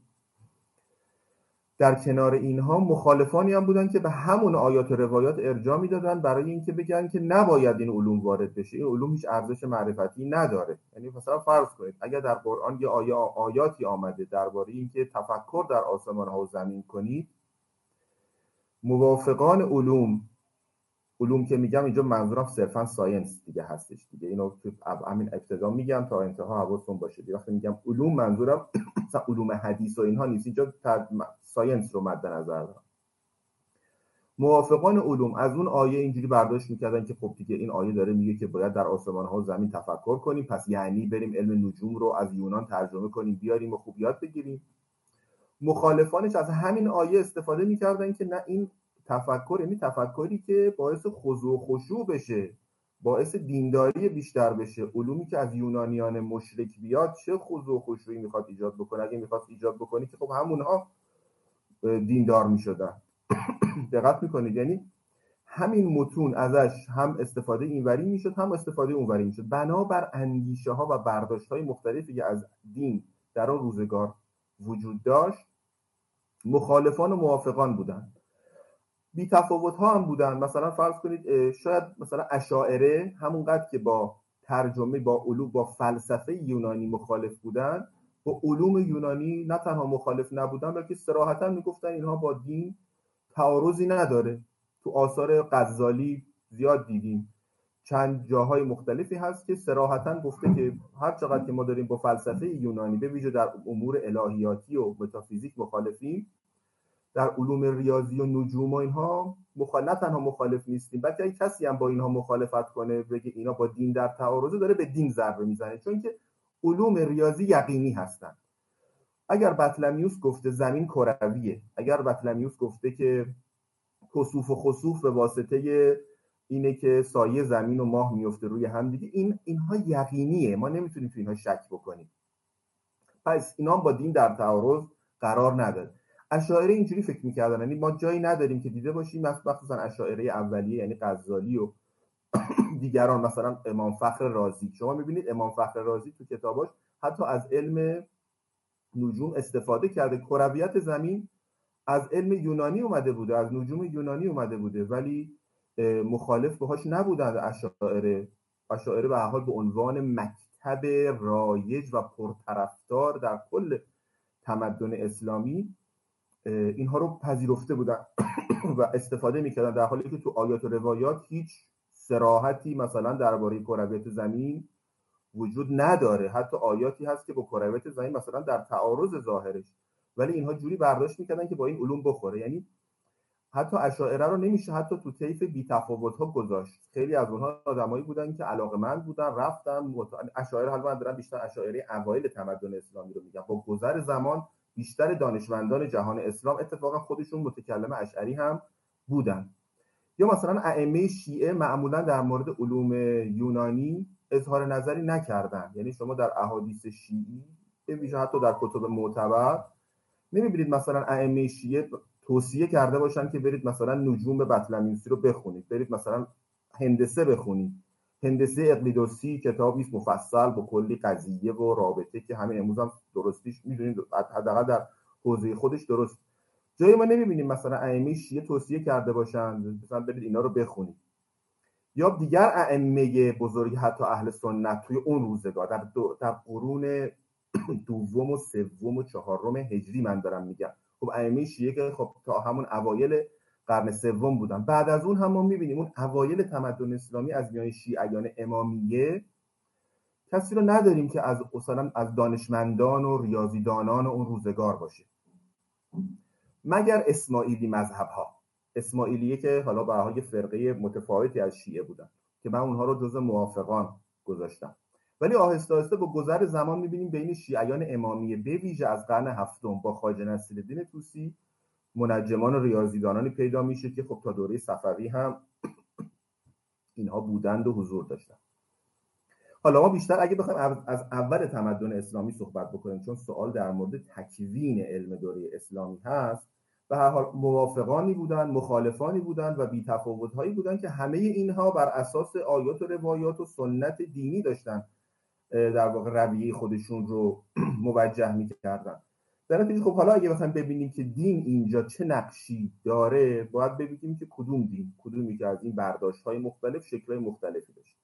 در کنار اینها مخالفانی هم بودن که به همون آیات و روایات ارجاع می‌دادن برای اینکه بگن که نباید این علوم وارد بشه. این علوم هیچ ارزش معرفتی نداره. یعنی مثلا فرض کنید اگر در قرآن یه آیه آیاتی آمده درباره اینکه تفکر در آسمان ها و زمین کنید موافقان علوم علوم که میگم اینجا منظورم صرفا ساینس دیگه هستش دیگه. اینو تو همین ابتدا میگم تا انتها حواستون باشه. وقتی میگم علوم منظورم مثلا علوم حدیث و اینها نیست. اینجا ساینس رو مد نظر دارم. موافقان علوم از اون آیه اینجوری برداشت می‌کردن که خب دیگه این آیه داره میگه که باید در آسمان ها و زمین تفکر کنیم پس یعنی بریم علم نجوم رو از یونان ترجمه کنیم بیاریم و خوب یاد بگیریم. مخالفانش از همین آیه استفاده می‌کردن که نه این تفکر یعنی تفکری که باعث خضوع و خشوع بشه باعث دینداری بیشتر بشه. علومی که از یونانیان مشرک بیاد چه خضوع و خشوعی می‌خواد ایجاد بکنه؟ اگه می‌خواد ایجاد بکنه که خب همونها دیندار می‌شدن. دقت می‌کنید؟ یعنی همین متون ازش هم استفاده اینوری می‌شد هم استفاده اونوری می‌شد. بنابر اندیشه ها و برداشت های مختلفی که از دین در آن روزگار وجود داشت مخالفان و موافقان بودند. بی تفاوت ها هم بودن مثلا فرض کنید شاید مثلا اشاعره همونقدر که با ترجمه با علوم با فلسفه یونانی مخالف بودن با علوم یونانی نه تنها مخالف نبودن بلکه سراحتا می‌گفتن اینها با دین تعارضی نداره. تو آثار غزالی زیاد دیدیم. چند جاهای مختلفی هست که سراحتا گفته که هر چقدر که ما داریم با فلسفه یونانی به ویژه در امور الهیاتی و متافیزیک مخالفیم در علوم ریاضی و نجوم و اینها مخالف تنها مخالف نیستیم بلکه کسی هم با اینها مخالفت کنه بگه اینا با دین در تعارضه داره به دین ضربه می‌زنه. چون که علوم ریاضی یقینی هستن. اگر بطلمیوس گفته زمین کرویه اگر بطلمیوس گفته که کسوف و خسوف به واسطه اینه که سایه زمین و ماه میفته روی هم دیگه این اینها یقینیه. ما نمی‌تونیم تو اینها شک بکنیم. پس اینا با دین در تعارض قرار نداره. اشاعره اینجوری فکر می‌کردن. یعنی ما جایی نداریم که دیده باشیم مخصوصا اشاعره اولیه یعنی غزالی و دیگران مثلا امام فخر رازی. شما می‌بینید امام فخر رازی تو کتاباش حتی از علم نجوم استفاده کرده. کرویت زمین از علم یونانی اومده بوده از نجوم یونانی اومده بوده ولی مخالف باهاش نبودند اشاعره. اشاعره به حال به عنوان مکتب رایج و پرطرفدار در کل تمدن اسلامی اینها رو پذیرفته بودن و استفاده می‌کردن در حالی که تو آیات و روایات هیچ سراحتی مثلا درباره کرویت زمین وجود نداره. حتی آیاتی هست که با کرویت زمین مثلا در تعارض ظاهرش. ولی اینها جوری برداشت می‌کردن که با این علوم بخوره. یعنی حتی اشاعره رو نمیشه حتی تو طیف بی تفاوت ها گذاشت. خیلی از اونها آدمایی بودن که علاقمند بودن رفتن مت... اشاعره حالا من دارم بیشتر اشاعره اوایل تمدن اسلامی رو میگم. با گذر زمان بیشتر دانشمندان جهان اسلام اتفاقا خودشون متکلم اشعری هم بودن. مثلا ائمه شیعه معمولا در مورد علوم یونانی اظهار نظری نکردن. یعنی شما در احادیث شیعی ویژه حتی در کتب معتبر نمی‌بینید مثلا ائمه شیعه توصیه کرده باشن که برید مثلا نجوم بطلمیوسی رو بخونید. برید مثلا هندسه بخونید. هندسه اقلیدوسی کتابی مفصل با کلی قضیه و رابطه که همین امروز هم درستیش می‌دونید حداقل در حوزه خودش درست. جایی ما نمی‌بینیم مثلا ائمه شیعه توصیه کرده باشن مثلا برید اینا رو بخونید. یا دیگر ائمه بزرگ حتی اهل سنت توی اون روزگار در, در قرون دوم و سوم و چهارم هجری من دارم میگم. خب ائمه شیعه که خب تا همون اوایل قرن سوم بودن. بعد از اون هم ما می‌بینیم اون اوایل تمدن اسلامی از میان شیعیان امامیه کسی رو نداریم که از مثلا از دانشمندان و ریاضیدانان اون روزگار باشه. مگر اسماعیلی مذهب ها اسماعیلیه که حالا به حال فرقه متفاوتی از شیعه بودن که من اونها رو جز موافقان گذاشتم. ولی آهسته آهسته با گذر زمان می‌بینیم بین شیعیان امامیه به ویژه از قرن هفتم با خواجه نصیرالدین توسی منجمان و ریاضیدانانی پیدا میشه که خب تا دوره صفوی هم اینها بودند و حضور داشتن. حالا ما بیشتر اگه بخوایم از اول تمدن اسلامی صحبت بکنیم چون سوال در مورد تکوین علم دوره اسلامی هست و هر حال موافقانی بودن مخالفانی بودن و بی هایی بودن که همه اینها بر اساس آیات و روایات و سنت دینی داشتن در واقع رویه خودشون رو موجه می‌کردن. در نتیجه خب حالا اگه بخوایم ببینیم که دین اینجا چه نقشی داره باید ببینیم که کدوم دین؟ کدومی که از این برداشت های مختلف شکل مختلفی داشت.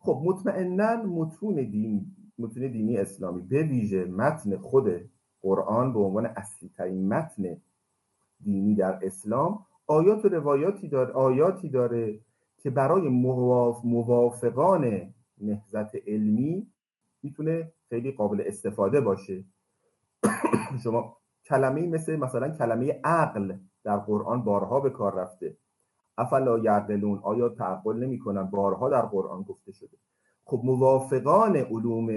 خب مطمئنا متون دین متون دینی اسلامی به ویژه متن خود قرآن به عنوان اصلی ترین متن دینی در اسلام آیات و روایاتی داره آیاتی داره که برای موافقان نهزت علمی می‌تونه خیلی قابل استفاده باشه. شما کلمه مثل مثلا کلمه عقل در قرآن بارها به کار رفته. افلا یعقلون؟ آیا تعقل نمی‌کنن؟ بارها در قرآن گفته شده. خب موافقان علوم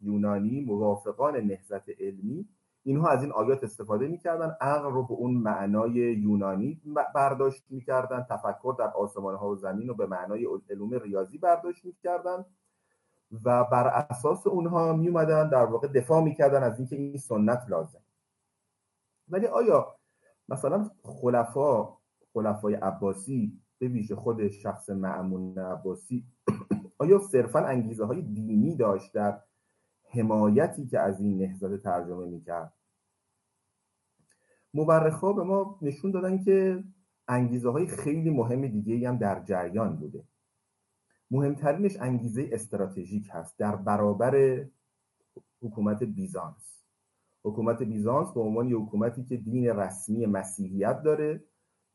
یونانی موافقان نهزت علمی اینها از این آیات استفاده می‌کردن عقل رو به اون معنای یونانی برداشت می‌کردن تفکر در آسمان ها و زمین رو به معنای علوم ریاضی برداشت می‌کردن و بر اساس اونها میومدن در واقع دفاع می‌کردن از اینکه این سنت لازم ولی آیا مثلا خلفا خلفای عباسی به ویژه خود شخص معمون عباسی آیا صرفا انگیزه های دینی داشت در حمایتی که از این نهضت ترجمه می‌کرد؟ مورخا به ما نشون دادن که انگیزه های خیلی مهم دیگه هم در جریان بوده. مهمترینش انگیزه استراتژیک هست در برابر حکومت بیزانس. حکومت بیزانس به عنوان حکومتی که دین رسمی مسیحیت داره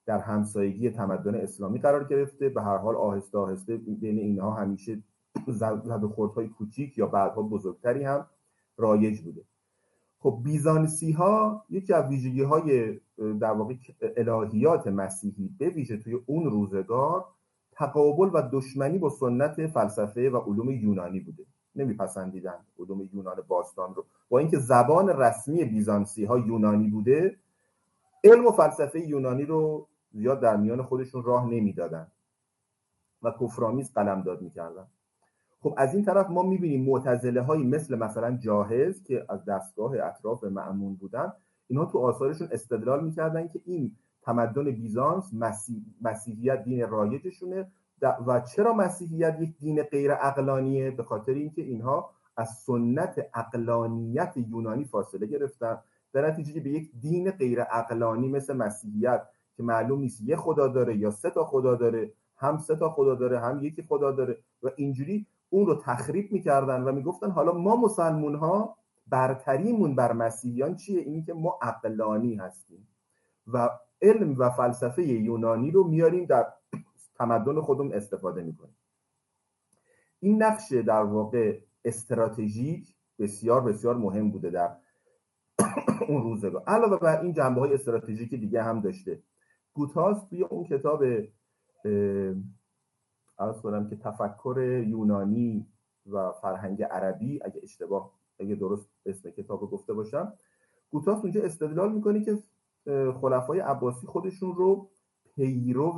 در همسایگی تمدن اسلامی قرار گرفته. به هر حال آهسته آهسته بین اینها همیشه زد خوردهای کوچیک یا بعدها بزرگتری هم رایج بوده. خب بیزانسی ها یکی از ویژگی های در واقع الهیات مسیحی به ویژه توی اون روزگار تقابل و دشمنی با سنت فلسفه و علوم یونانی بوده. نمیپسندیدن علوم یونان باستان رو. با اینکه زبان رسمی بیزانسی ها یونانی بوده علم و فلسفه یونانی رو زیاد در میان خودشون راه نمی‌دادن و کفرآمیز قلمداد می‌کردن. خب از این طرف ما می‌بینیم معتزله هایی مثل مثلا جاهز که از دستگاه اطراف معمون بودن اینها تو آثارشون استدلال می‌کردن که این تمدن بیزانس مسیحیت دین رایجشونه و چرا مسیحیت یک دین غیر اقلانیه به خاطر اینکه اینها از سنت اقلانیت یونانی فاصله گرفتن. در نتیجه به یک دین غیر اقلانی مثل مسیحیت که معلوم نیست یه خدا داره یا سه تا خدا داره هم سه تا خدا داره هم یکی خدا داره. و اینجوری اون رو تخریب می‌کردن و می‌گفتن حالا ما مسلمون ها برتریمون بر مسیحیان چیه؟ اینی که ما عقلانی هستیم. و علم و فلسفه یونانی رو میاریم در تمدن خودمون استفاده می‌کنیم. این نقش در واقع استراتژیک بسیار بسیار مهم بوده در اون روزگار. علاوه بر این جنبه های استراتژیک دیگه هم داشته. گوتاس توی اون کتاب ارز کنم که تفکر یونانی و فرهنگ عربی اگه اشتباه اگه درست اسم کتاب گفته باشم گوتاس اونجا استدلال می‌کنه که خلفای عباسی خودشون رو پیرو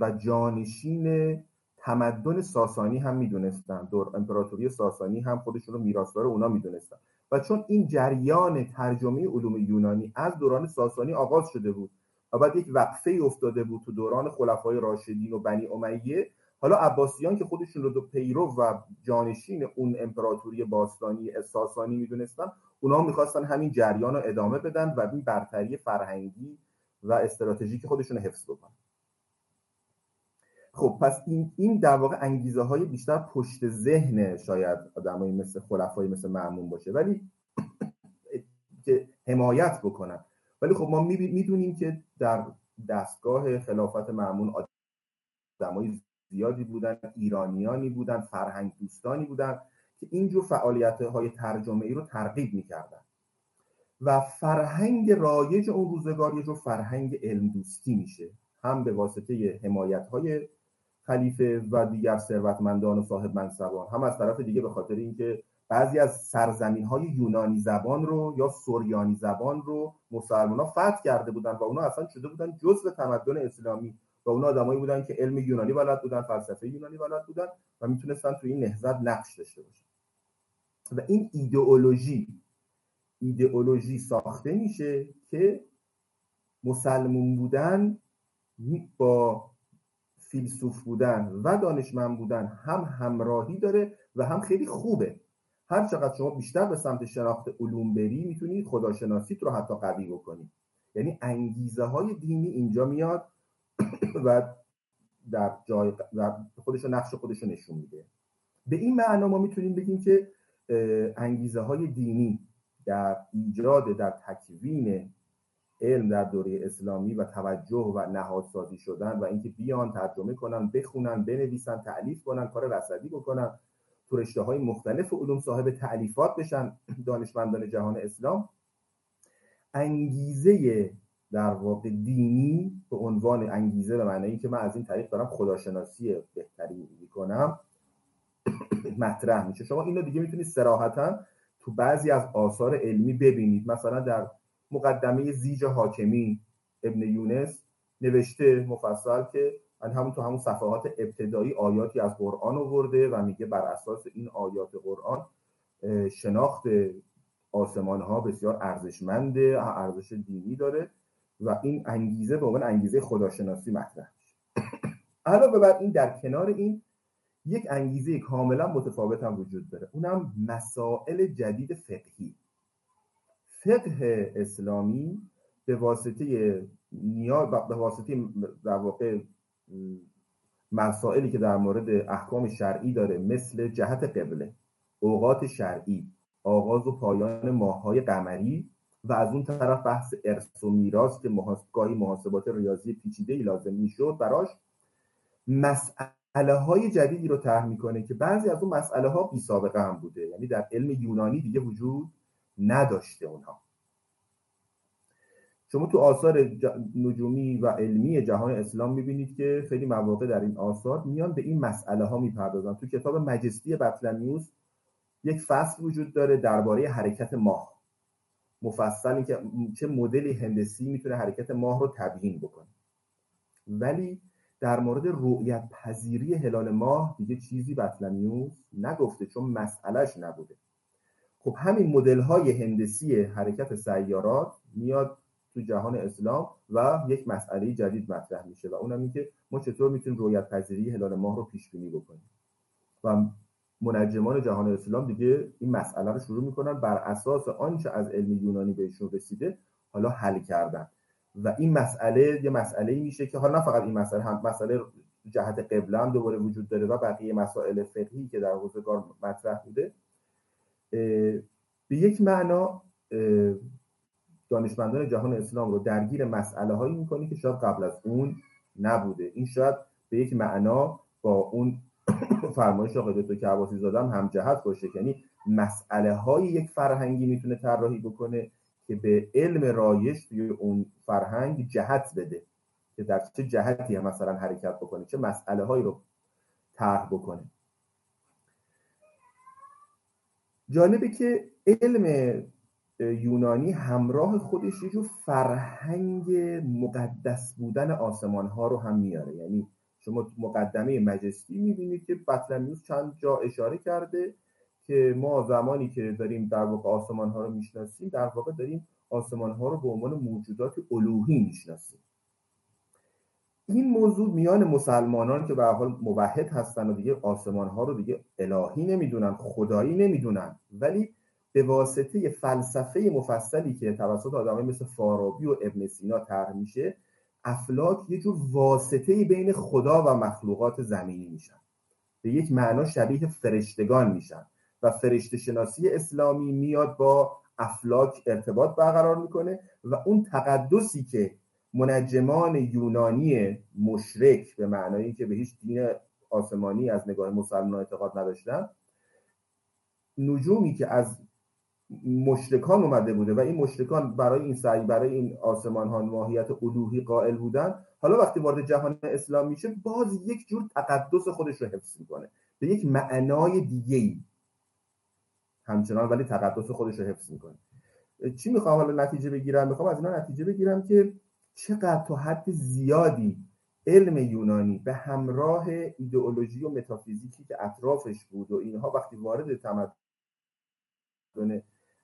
و جانشین تمدن ساسانی هم می‌دونستن. دور امپراتوری ساسانی هم خودشون رو میراثدار اونا می‌دونستن. و چون این جریان ترجمه علوم یونانی از دوران ساسانی آغاز شده بود بعد یک وقفه افتاده بود تو دوران خلفای راشدین و بنی امیه. حالا عباسیان که خودشون رو دو پیرو و جانشین اون امپراتوری باستانی ساسانی می‌دونستن اونا می‌خواستن همین جریان رو ادامه بدن و این برتری فرهنگی و استراتژیک خودشون رو حفظ بکنن. خب پس این این در واقع انگیزه های بیشتر پشت ذهن شاید آدمایی مثل خلفای مثل معمون باشه. ولی که حمایت بکنن. ولی خب ما می‌دونیم که در دستگاه خلافت معمون آدمای زیادی بودن ایرانیانی بودن فرهنگ دوستانی بودن که اینجور فعالیت های ترجمه ای رو ترغیب می‌کردن. و فرهنگ رایج اون روزگار یه جور فرهنگ علم دوستی میشه. هم به واسطه حمایت های خلیفه و دیگر ثروتمندان و صاحب منصبان هم از طرف دیگه به خاطر اینکه بعضی از سرزمین های یونانی زبان رو یا سوریانی زبان رو مسلمان ها فتح کرده بودن و اونا اصلا شده بودن جزء تمدن اسلامی و اونا آدمایی بودن که علم یونانی بلد بودن فلسفه یونانی بلد بودن و می‌تونستن توی این نهضت نقش داشته باشن. و این ایدئولوژی ایدئولوژی ساخته میشه که مسلمون بودن با فیلسوف بودن و دانشمند بودن هم همراهی داره و هم خیلی خوبه. هر چقدر شما بیشتر به سمت شناخت علوم بری می‌تونی خداشناسیت رو حتی قوی بکنی. یعنی انگیزه های دینی اینجا میاد و در جای خودش نقش خودش نشون میده. به این معنا ما می‌تونیم بگیم که انگیزه های دینی در ایجاد در تکوین علم در دوره اسلامی و توجه و نهادسازی شدن و اینکه بیان ترجمه کنن بخونن بنویسن تعلیف کنن کار رصدی بکنن تو های مختلف علوم صاحب تعلیفات بشن دانشمندان جهان اسلام. انگیزه در واقع دینی به عنوان انگیزه به معنی که من از این طریق دارم خداشناسی بهتری می‌کنم مطرح میشه. شما اینو دیگه می‌تونید سراحتا تو بعضی از آثار علمی ببینید. مثلا در مقدمه زیج حاکمی ابن یونس نوشته مفصل که همون تو همون صفحات ابتدایی آیاتی از قرآن آورده و میگه بر اساس این آیات قرآن شناخت آسمان ها بسیار ارزشمنده ارزش دینی داره و این انگیزه به عنوان انگیزه خداشناسی مطرح میشه. علاوه بر این در کنار این یک انگیزه کاملا متفاوت هم وجود داره. اونم مسائل جدید فقهی. فقه اسلامی به واسطه نیاز به واسطه در واقع مسائلی که در مورد احکام شرعی داره مثل جهت قبله اوقات شرعی آغاز و پایان ماههای قمری و از اون طرف بحث ارث و میراث که گاهی محاسبات ریاضی پیچیده ای لازم می‌شد براش. مسئله های جدیدی رو طرح می‌کنه که بعضی از اون مسئله ها بی سابقه هم بوده. یعنی در علم یونانی دیگه وجود نداشته اونها. شما تو آثار نجومی و علمی جهان اسلام می‌بینید که خیلی مواقع در این آثار میان به این مسئله ها می‌پردازن. تو کتاب مجستی بطلمیوس یک فصل وجود داره درباره حرکت ماه. مفصل که چه مدلی هندسی می‌تونه حرکت ماه رو تبیین بکنه. ولی در مورد رؤیت پذیری هلال ماه دیگه چیزی بطلمیوس نگفته چون مسئلهش نبوده. خب همین مدل های هندسی حرکت سیارات میاد تو جهان اسلام و یک مسئله جدید مطرح میشه و اونم این که ما چطور می‌تونیم رویت پذیری هلال ماه رو پیش بینی بکنیم. و منجمان جهان اسلام دیگه این مسئله رو شروع می‌کنن بر اساس آنچه از علم یونانی بهشون رسیده حالا حل کردن. و این مسئله یه مسئله میشه که حالا نه فقط این مسئله هم مسئله جهت قبله هم دوباره وجود داره و بقیه مسائل فقهی که در روزگار مطرح بوده. به یک معنا دانشمندان جهان اسلام رو درگیر مسئله هایی می‌کنه که شاید قبل از اون نبوده. این شاید به یک معنا با اون فرمایش آقای دکتر کرباسی زادم هم جهت باشه. یعنی مسئله های یک فرهنگی می‌تونه طراحی بکنه که به علم رایش توی اون فرهنگ جهت بده که در چه جهتی هم مثلا حرکت بکنه چه مسئله هایی رو طرح بکنه. جالبه که علم یونانی همراه خودش یه فرهنگ مقدس بودن آسمان ها رو هم میاره. یعنی شما مقدمه مجستی می‌بینید که بطلمیوس چند جا اشاره کرده که ما زمانی که داریم در واقع آسمان ها رو می‌شناسیم در واقع داریم آسمان ها رو به عنوان موجودات الوهی می‌شناسیم. این موضوع میان مسلمانان که به حال موحد هستن و دیگه آسمان ها رو دیگه الهی نمی‌دونن خدایی نمی‌دونن ولی به واسطه فلسفه مفصلی که توسط آدمای مثل فارابی و ابن سینا طرح میشه افلاک یه جور واسطه بین خدا و مخلوقات زمینی میشن. به یک معنا شبیه فرشتگان میشن و فرشته شناسی اسلامی میاد با افلاک ارتباط برقرار می‌کنه و اون تقدسی که منجمان یونانی مشرک به معنایی که به هیچ دین آسمانی از نگاه مسلمان اعتقاد نداشتن نجومی که از مشرکان اومده بوده و این مشرکان برای این سعی برای این آسمان ها ماهیت الوهی قائل بودن. حالا وقتی وارد جهان اسلام میشه باز یک جور تقدس خودش رو حفظ می‌کنه. به یک معنای دیگه ای همچنان ولی تقدس خودش رو حفظ می‌کنه. چی می‌خوام حالا نتیجه بگیرم؟ می‌خوام از اینا نتیجه بگیرم که چقدر تا حد زیادی علم یونانی به همراه ایدئولوژی و متافیزیکی که اطرافش بود و اینها وقتی وارد تمدن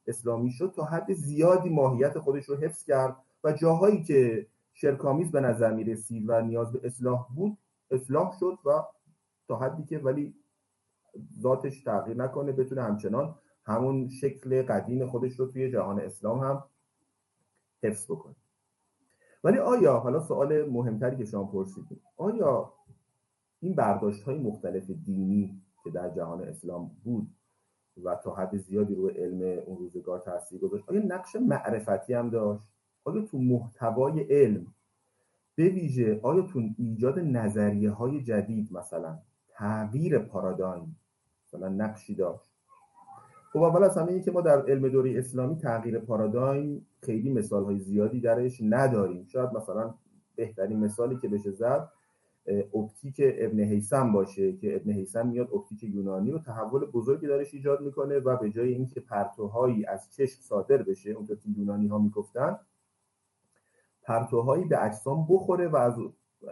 اسلامی شد تا حد زیادی ماهیت خودش رو حفظ کرد و جاهایی که شرکامیز به نظر می رسید و نیاز به اصلاح بود اصلاح شد و تا حدی که ولی ذاتش تغییر نکنه بتونه همچنان همون شکل قدیم خودش رو توی جهان اسلام هم حفظ بکنه. ولی آیا حالا سوال مهمتری که شما پرسیدید آیا این برداشت های مختلف دینی که در جهان اسلام بود و تا حد زیادی روی علم اون روزگار تاثیر گذاشت. آیا نقش معرفتی هم داشت؟ آیا تو محتوای علم؟ به ویژه آیا تو ایجاد نظریه های جدید مثلا تغییر پارادایم مثلا نقشی داشت؟ خب اول از همه که ما در علم دوره اسلامی تغییر پارادایم خیلی مثال های زیادی درش نداریم. شاید مثلا بهترین مثالی که بشه زد اپتیک ابن حیسم باشه که ابن حیسم میاد اپتیک یونانی و تحول بزرگی دارش ایجاد می‌کنه و به جای اینکه پرتوهایی از چشم صادر بشه اونطور که یونانی ها می‌گفتن پرتوهایی به اجسام بخوره و از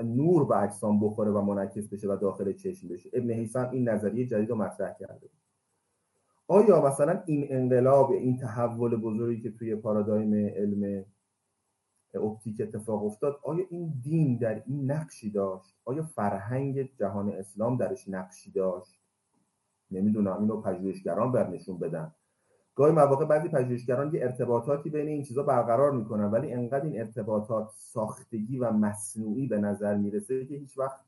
نور به اجسام بخوره و منعکس بشه و داخل چشم بشه. ابن حیسم این نظریه جدید رو مطرح کرده آیا مثلا این انقلاب این تحول بزرگی که توی پارادایم علم اپتیک اتفاق افتاد آیا این دین در این نقشی داشت؟ آیا فرهنگ جهان اسلام درش نقشی داشت؟ نمی‌دونم اینو پژوهشگران بر نشون بدن. گاهی مواقع بعضی پژوهشگران یه ارتباطاتی بین این چیزا برقرار می‌کنن ولی انقدر این ارتباطات ساختگی و مصنوعی به نظر می‌رسه که هیچ وقت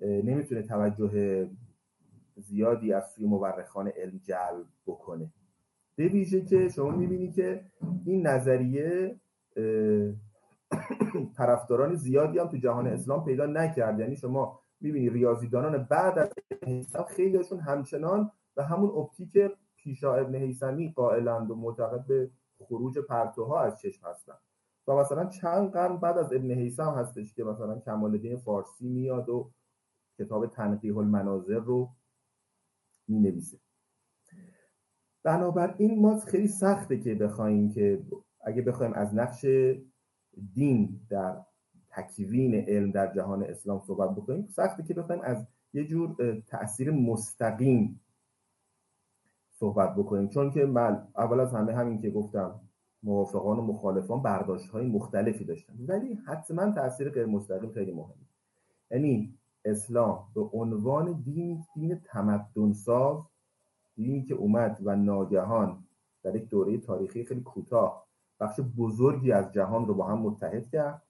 نمی‌تونه توجه زیادی از سوی مورخان علم جلب بکنه. به ویژه که شما می‌بینی که این نظریه طرفداران زیادی هم تو جهان اسلام پیدا نکرد. یعنی شما می‌بینی ریاضیدانان بعد از حساب خیلیشون همچنان و همون اپتیک پیشا ابن حیثمی قائلند و معتقد به خروج پرتوها از چشم هستن و مثلا چند قرن بعد از ابن حیثم هستش که مثلا کمال الدین فارسی میاد و کتاب تنقیح المناظر رو می نویسه بنابراین ما خیلی سخته که بخوایم که اگه بخوایم از نقش دین در تکوین علم در جهان اسلام صحبت بکنیم سخته که بخوایم از یه جور تاثیر مستقیم صحبت بکنیم. چون که من اول از همه همین که گفتم موافقان و مخالفان برداشت های مختلفی داشتن. ولی حتما تاثیر غیر مستقیم خیلی مهمه. یعنی اسلام به عنوان دین دین تمدن ساز دینی که اومد و ناگهان در یک دوره تاریخی خیلی کوتاه بخش بزرگی از جهان رو با هم متحد کرد.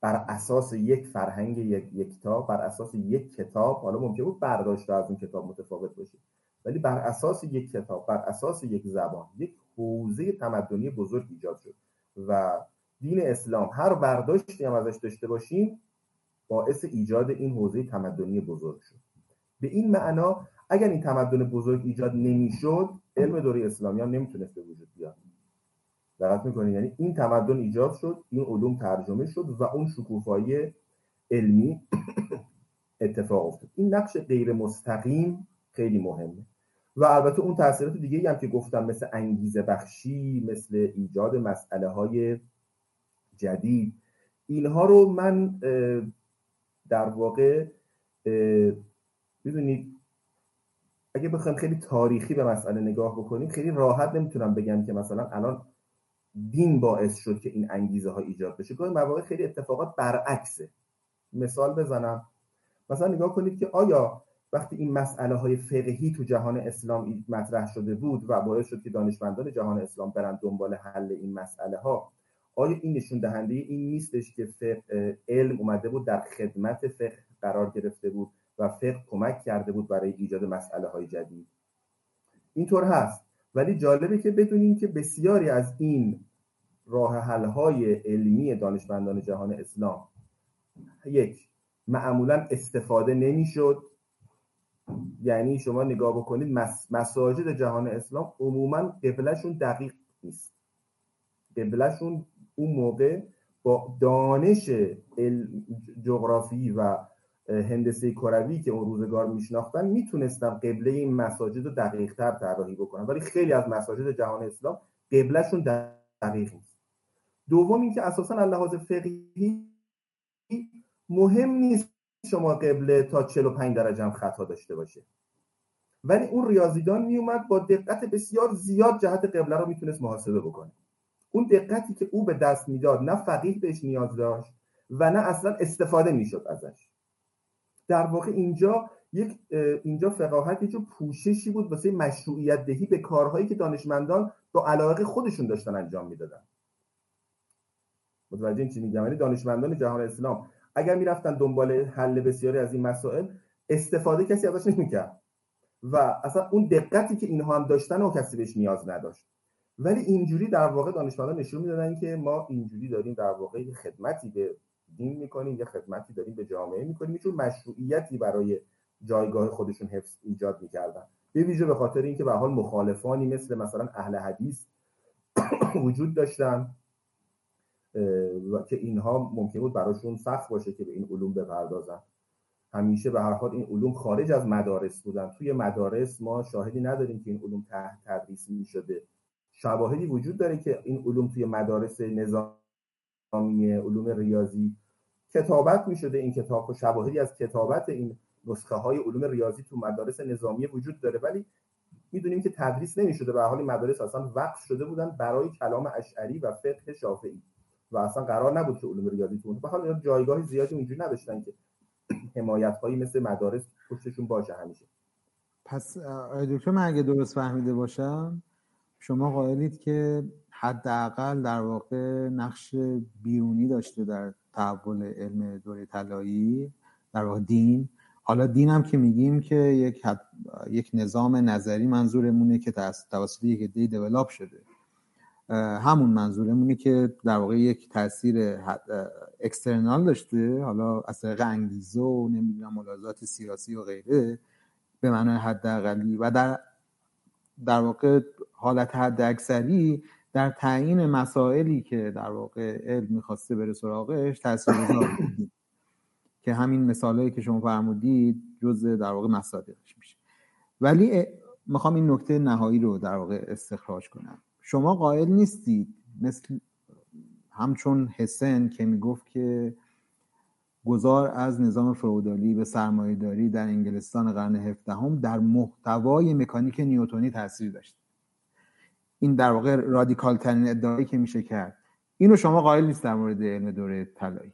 بر اساس یک فرهنگ یک کتاب بر اساس یک کتاب حالا ممکن بود برداشت از اون کتاب متفاوت باشه ولی بر اساس یک کتاب بر اساس یک زبان یک حوزه تمدنی بزرگ ایجاد شد و دین اسلام هر برداشتی هم ازش داشته باشیم باعث ایجاد این حوزه تمدنی بزرگ شد. به این معنا اگر این تمدن بزرگ ایجاد نمی‌شد علم دوره اسلامی هم نمی‌تونست به وجود بیاد. دقت می‌کنید یعنی این تمدن ایجاد شد این علوم ترجمه شد و اون شکوفایی علمی اتفاق افتاد. این نقش غیر مستقیم خیلی مهمه. و البته اون تاثیرات دیگه هم که گفتم مثل انگیزه بخشی مثل ایجاد مسئله های جدید اینها رو من در واقع می‌دونید اگه بخوایم خیلی تاریخی به مسئله نگاه بکنیم خیلی راحت نمی‌تونم بگم که مثلا الان دین باعث شد که این انگیزه ها ایجاد بشه. گاهی مواقع خیلی اتفاقات برعکسه. مثال بزنم. مثلا نگاه کنید که آیا وقتی این مسئله های فقهی تو جهان اسلام مطرح شده بود و باعث شد که دانشمندان جهان اسلام برن دنبال حل این مسئله ها آیا این نشون دهنده این نیستش که فقه علم اومده بود در خدمت فقه قرار گرفته بود و فقه کمک کرده بود برای ایجاد مسئله های جدید؟ اینطور هست. ولی جالبه که بدونیم که بسیاری از این راه حل های علمی دانشمندان جهان اسلام یک معمولا استفاده نمی‌شد. یعنی شما نگاه بکنید مساجد جهان اسلام عموما قبلشون دقیق نیست. قبلشون اون موقع با دانش جغرافی و هندسه کروی که اون روزگار میشناختن می‌تونستن قبله این مساجد رو دقیق تر طراحی بکنن. ولی خیلی از مساجد جهان اسلام قبلشون دقیق نیست. دوم اینکه اساسا لحاظ فقهی مهم نیست شما قبله تا 45 درجه هم خطا داشته باشه. ولی اون ریاضیدان میومد با دقت بسیار زیاد جهت قبله رو می‌تونست محاسبه بکنه. اون دقتی که او به دست می‌داد نه فقیه بهش نیاز داشت و نه اصلا استفاده می‌شد ازش. در واقع اینجا یک اینجا فقاهت یه پوششی بود واسه مشروعیت دهی به کارهایی که دانشمندان با علاقه خودشون داشتن انجام می‌دادن. متوجه این چی میگم؟ یعنی دانشمندان جهان اسلام اگر می‌رفتن دنبال حل بسیاری از این مسائل استفاده کسی ازش نمی‌کرد. و اصلا اون دقتی که اینها هم داشتن و کسی بهش نیاز نداشت. ولی اینجوری در واقع دانشمندان نشون می‌دادن که ما اینجوری داریم در واقع خدمتی به دین می‌کنیم یا خدمتی داریم به جامعه می‌کنیم چون مشروعیتی برای جایگاه خودشون حفظ ایجاد می‌کردن. به ویژه به خاطر اینکه به حال مخالفانی مثل مثلا اهل حدیث وجود داشتن و که اینها ممکن بود براشون سخت باشه که به این علوم بپردازن. همیشه به هر حال این علوم خارج از مدارس بودن. توی مدارس ما شاهدی نداریم که این علوم تحت تدریس می شده شواهدی وجود داره که این علوم توی مدارس نظامی علوم ریاضی کتابت می شده این کتاب و شواهدی از کتابت این نسخه های علوم ریاضی تو مدارس نظامی وجود داره. ولی می‌دونیم که تدریس نمی‌شده. به حال مدارس اصلا وقف شده بودن برای کلام اشعری و فقه شافعی و اصلا قرار نبود که علوم ریاضی تو به حال جایگاه زیادی اونجوری نداشتن که حمایت هایی مثل مدارس پشتشون باشه همیشه. پس دکتر من اگه درست فهمیده باشم شما قائلید که حداقل در واقع نقش بیرونی داشته در تحول علم دوره طلایی در واقع دین. حالا دین هم که میگیم که یک, یک نظام نظری منظورمونه که توسط یک دی دیولاپ شده. همون منظورمونه که در واقع یک تاثیر اکسترنال داشته. حالا از طریق انگیزه و نمی‌دونم ملاحظات سیاسی و غیره به معنای حداقلی. و در در واقع حالت حد اکثری در تعیین مسائلی که در واقع علم می‌خواسته بره سراغش تاثیرگذار بودیم که همین مثالهایی که شما فرمودید جز در واقع مصادیقش میشه. ولی می‌خوام این نکته نهایی رو در واقع استخراج کنم. شما قائل نیستید مثل همچون حسن که می‌گفت که گذار از نظام فرودالی به داری در انگلستان قرن هفدهم در محتوای مکانیک نیوتونی تاثیر داشت. این در واقع رادیکال ترین ادعایی که میشه کرد. اینو شما قائل نیست در مورد علم دوره طلایی.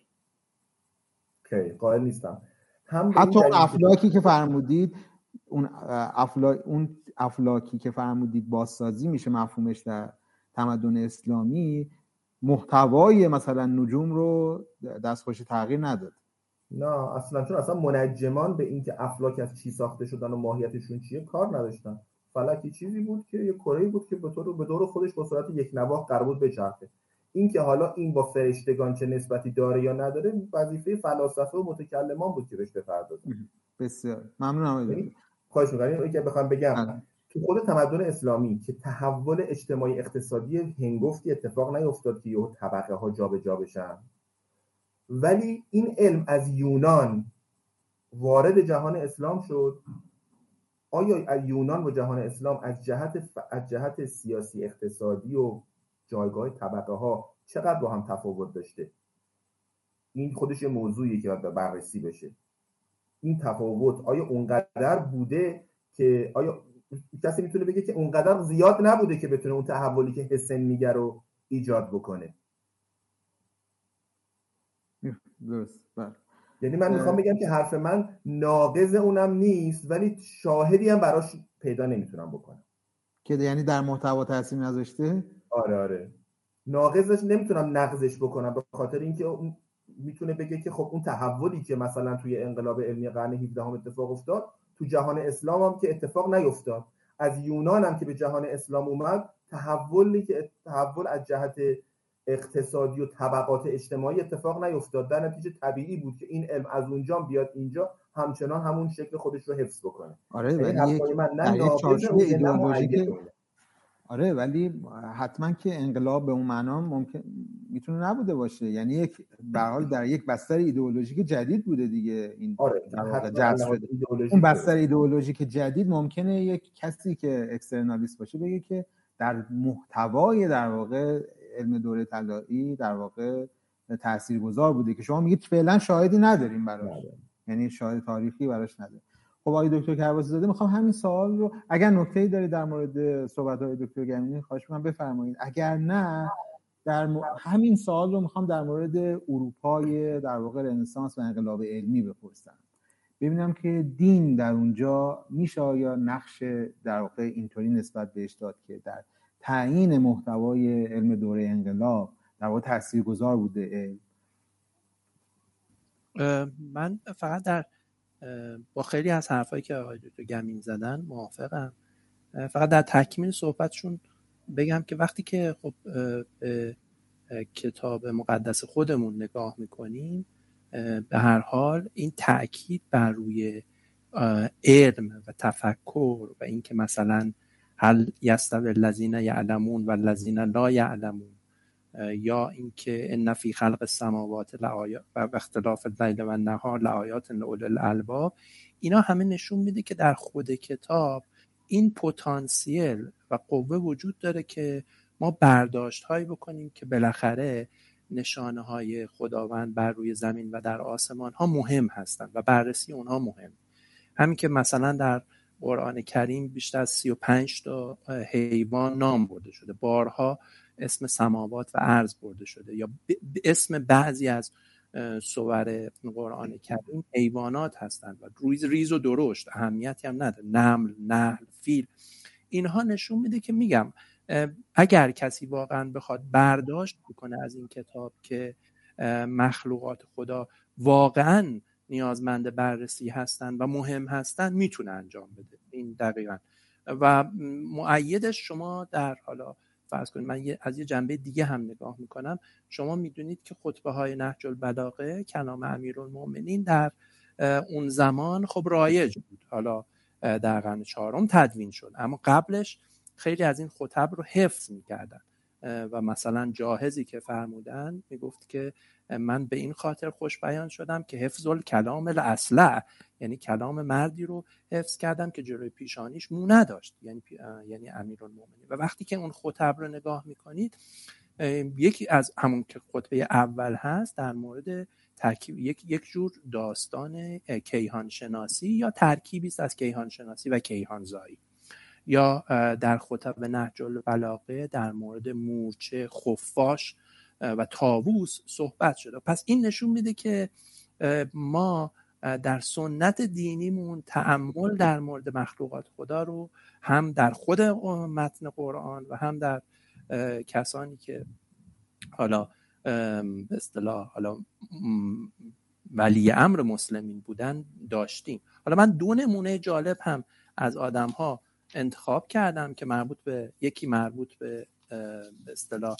قائل نیستم. هم حتی اون افلاکی که فرمودید اون, افلا... اون افلاکی که فرمودید بازسازی میشه مفهومش در تمدن اسلامی محتوای مثلا نجوم رو دستخوش تغییر نداد. نه اصلا چون اصلا منجمان به اینکه افلاک از چی ساخته شدن و ماهیتشون چیه کار نداشتن. فلکی چیزی بود که یه کره بود که به طور به دور خودش با صورت یک نواخت قرار بود بچرخه. این که حالا این با فرشتگان چه نسبتی داره یا نداره وظیفه فلاسفه و متکلمان بود که بهش بپردازن بسیار. ممنونم یعنی خواهش می‌کنم اینو که بخوام بگم تو خود تمدن اسلامی که تحول اجتماعی اقتصادی هنگفتی اتفاق نیفتاد که یهو طبقه ها جابجا بشن. ولی این علم از یونان وارد جهان اسلام شد آیا یونان و جهان اسلام از جهت از جهت سیاسی اقتصادی و جایگاه طبقه ها چقدر با هم تفاوت داشته؟ این خودش موضوعی که باید بررسی بشه. این تفاوت آیا اونقدر بوده که آیا کسی می‌تونه بگه که اونقدر زیاد نبوده که بتونه اون تحولی که حسن میگه رو ایجاد بکنه؟ درست بله. یعنی من می‌خوام بگم که حرف من ناقض اونم نیست ولی شاهدی هم براش پیدا نمی‌تونم بکنم. که یعنی در محتوا تاثیر نذاشته؟ آره آره. ناقضش نمی‌تونم نقضش بکنم به خاطر اینکه می‌تونه بگه که خب اون تحولی که مثلا توی انقلاب علمی قرن 17 هم اتفاق افتاد تو جهان اسلام هم که اتفاق نیفتاد. از یونان هم که به جهان اسلام اومد تحولی که تحول از جهت اقتصادی و طبقات اجتماعی اتفاق نیفتاد. در نتیجه طبیعی بود که این علم از اونجا بیاد اینجا همچنان همون شکل خودش رو حفظ بکنه. آره یعنی ولی من نه آره ولی حتما که انقلاب به اون معنا ممکن می‌تونه نبوده باشه. یعنی یک به حال در یک بستر ایدئولوژیک جدید بوده دیگه این آره اون بستر ایدئولوژیک جدید ممکنه یک کسی که اکسترنالیست باشه بگه که در محتوای در واقع علم دوره طلایی در واقع تاثیرگذار بوده که شما میگید فعلا شاهدی نداریم براش. یعنی شاهد تاریخی براش نداریم. خب آقای دکتر کرباسی زاده می‌خوام همین سوال رو اگر نکته ای داری در مورد صحبت های دکتر گمینی خواهش می‌کنم بفرمایید. اگر نه در همین سوال رو می‌خوام در مورد اروپای در واقع رنسانس و انقلاب علمی بپرسم. ببینم که دین در اونجا میشه یا نقش در واقع اینطوری نسبت بهش داد که در تعیین محتوای علم دوره انقلاب در واقع تاثیرگذار بوده. من فقط در با خیلی از حرفایی که آقای دکتر گمین زدن موافقم. فقط در تکمیل صحبتشون بگم که وقتی که خب به کتاب مقدس خودمون نگاه می‌کنیم به هر حال این تاکید بر روی علم و تفکر و اینکه مثلا هل یستوی الذین یعلمون و الذین لا یعلمون؟ یا اینکه ان فی خلق السماوات و اختلاف اللیل و النهار لآیات لاولی الالباب. اینا همه نشون میده که در خود کتاب این پتانسیل و قوه وجود داره که ما برداشت هایی بکنیم که بالاخره نشانه های خداوند بر روی زمین و در آسمان ها مهم هستند و بررسی اونها مهم. همین که مثلا در قرآن کریم بیشتر از 35 تا حیوان نام برده شده. بارها اسم سماوات و عرض برده شده. یا اسم بعضی از سور قرآن کریم حیوانات هستند و ریز ریز و درشت اهمیتی هم نداره. نمل نهل فیل. اینها نشون میده که میگم اگر کسی واقعا بخواد برداشت بکنه از این کتاب که مخلوقات خدا واقعا نیازمند بررسی هستند و مهم هستند می‌تونه انجام بده. این دقیقا. و معیدش شما در حالا فرض کنید من از یه جنبه دیگه هم نگاه می‌کنم. شما می‌دونید که خطبه های نهج البلاغه کلام امیرالمؤمنین در اون زمان خب رایج بود. حالا در قرن چهارم تدوین شد. اما قبلش خیلی از این خطب رو حفظ می‌کردن. و مثلا جاهزی که فرمودن می‌گفت که من به این خاطر خوش بیان شدم که حفظ کلام الاصلع یعنی کلام مردی رو حفظ کردم که جلوی پیشانیش مو نداشت یعنی یعنی امیرالمومنین. و وقتی که اون خطب رو نگاه می‌کنید یکی از همون که خطبه اول هست در مورد ترکیب یک یک جور داستان کیهان شناسی یا ترکیبی است از کیهان شناسی و کیهان زایی یا در خطب نهج البلاغه در مورد مورچه خفاش و تاووس صحبت شده. پس این نشون میده که ما در سنت دینیمون تعمل در مورد مخلوقات خدا رو هم در خود متن قرآن و هم در کسانی که حالا به اصطلاح حالا ولی امر مسلمین بودن داشتیم. حالا من دو نمونه جالب هم از آدم ها انتخاب کردم که مربوط به یکی مربوط به به اصطلاح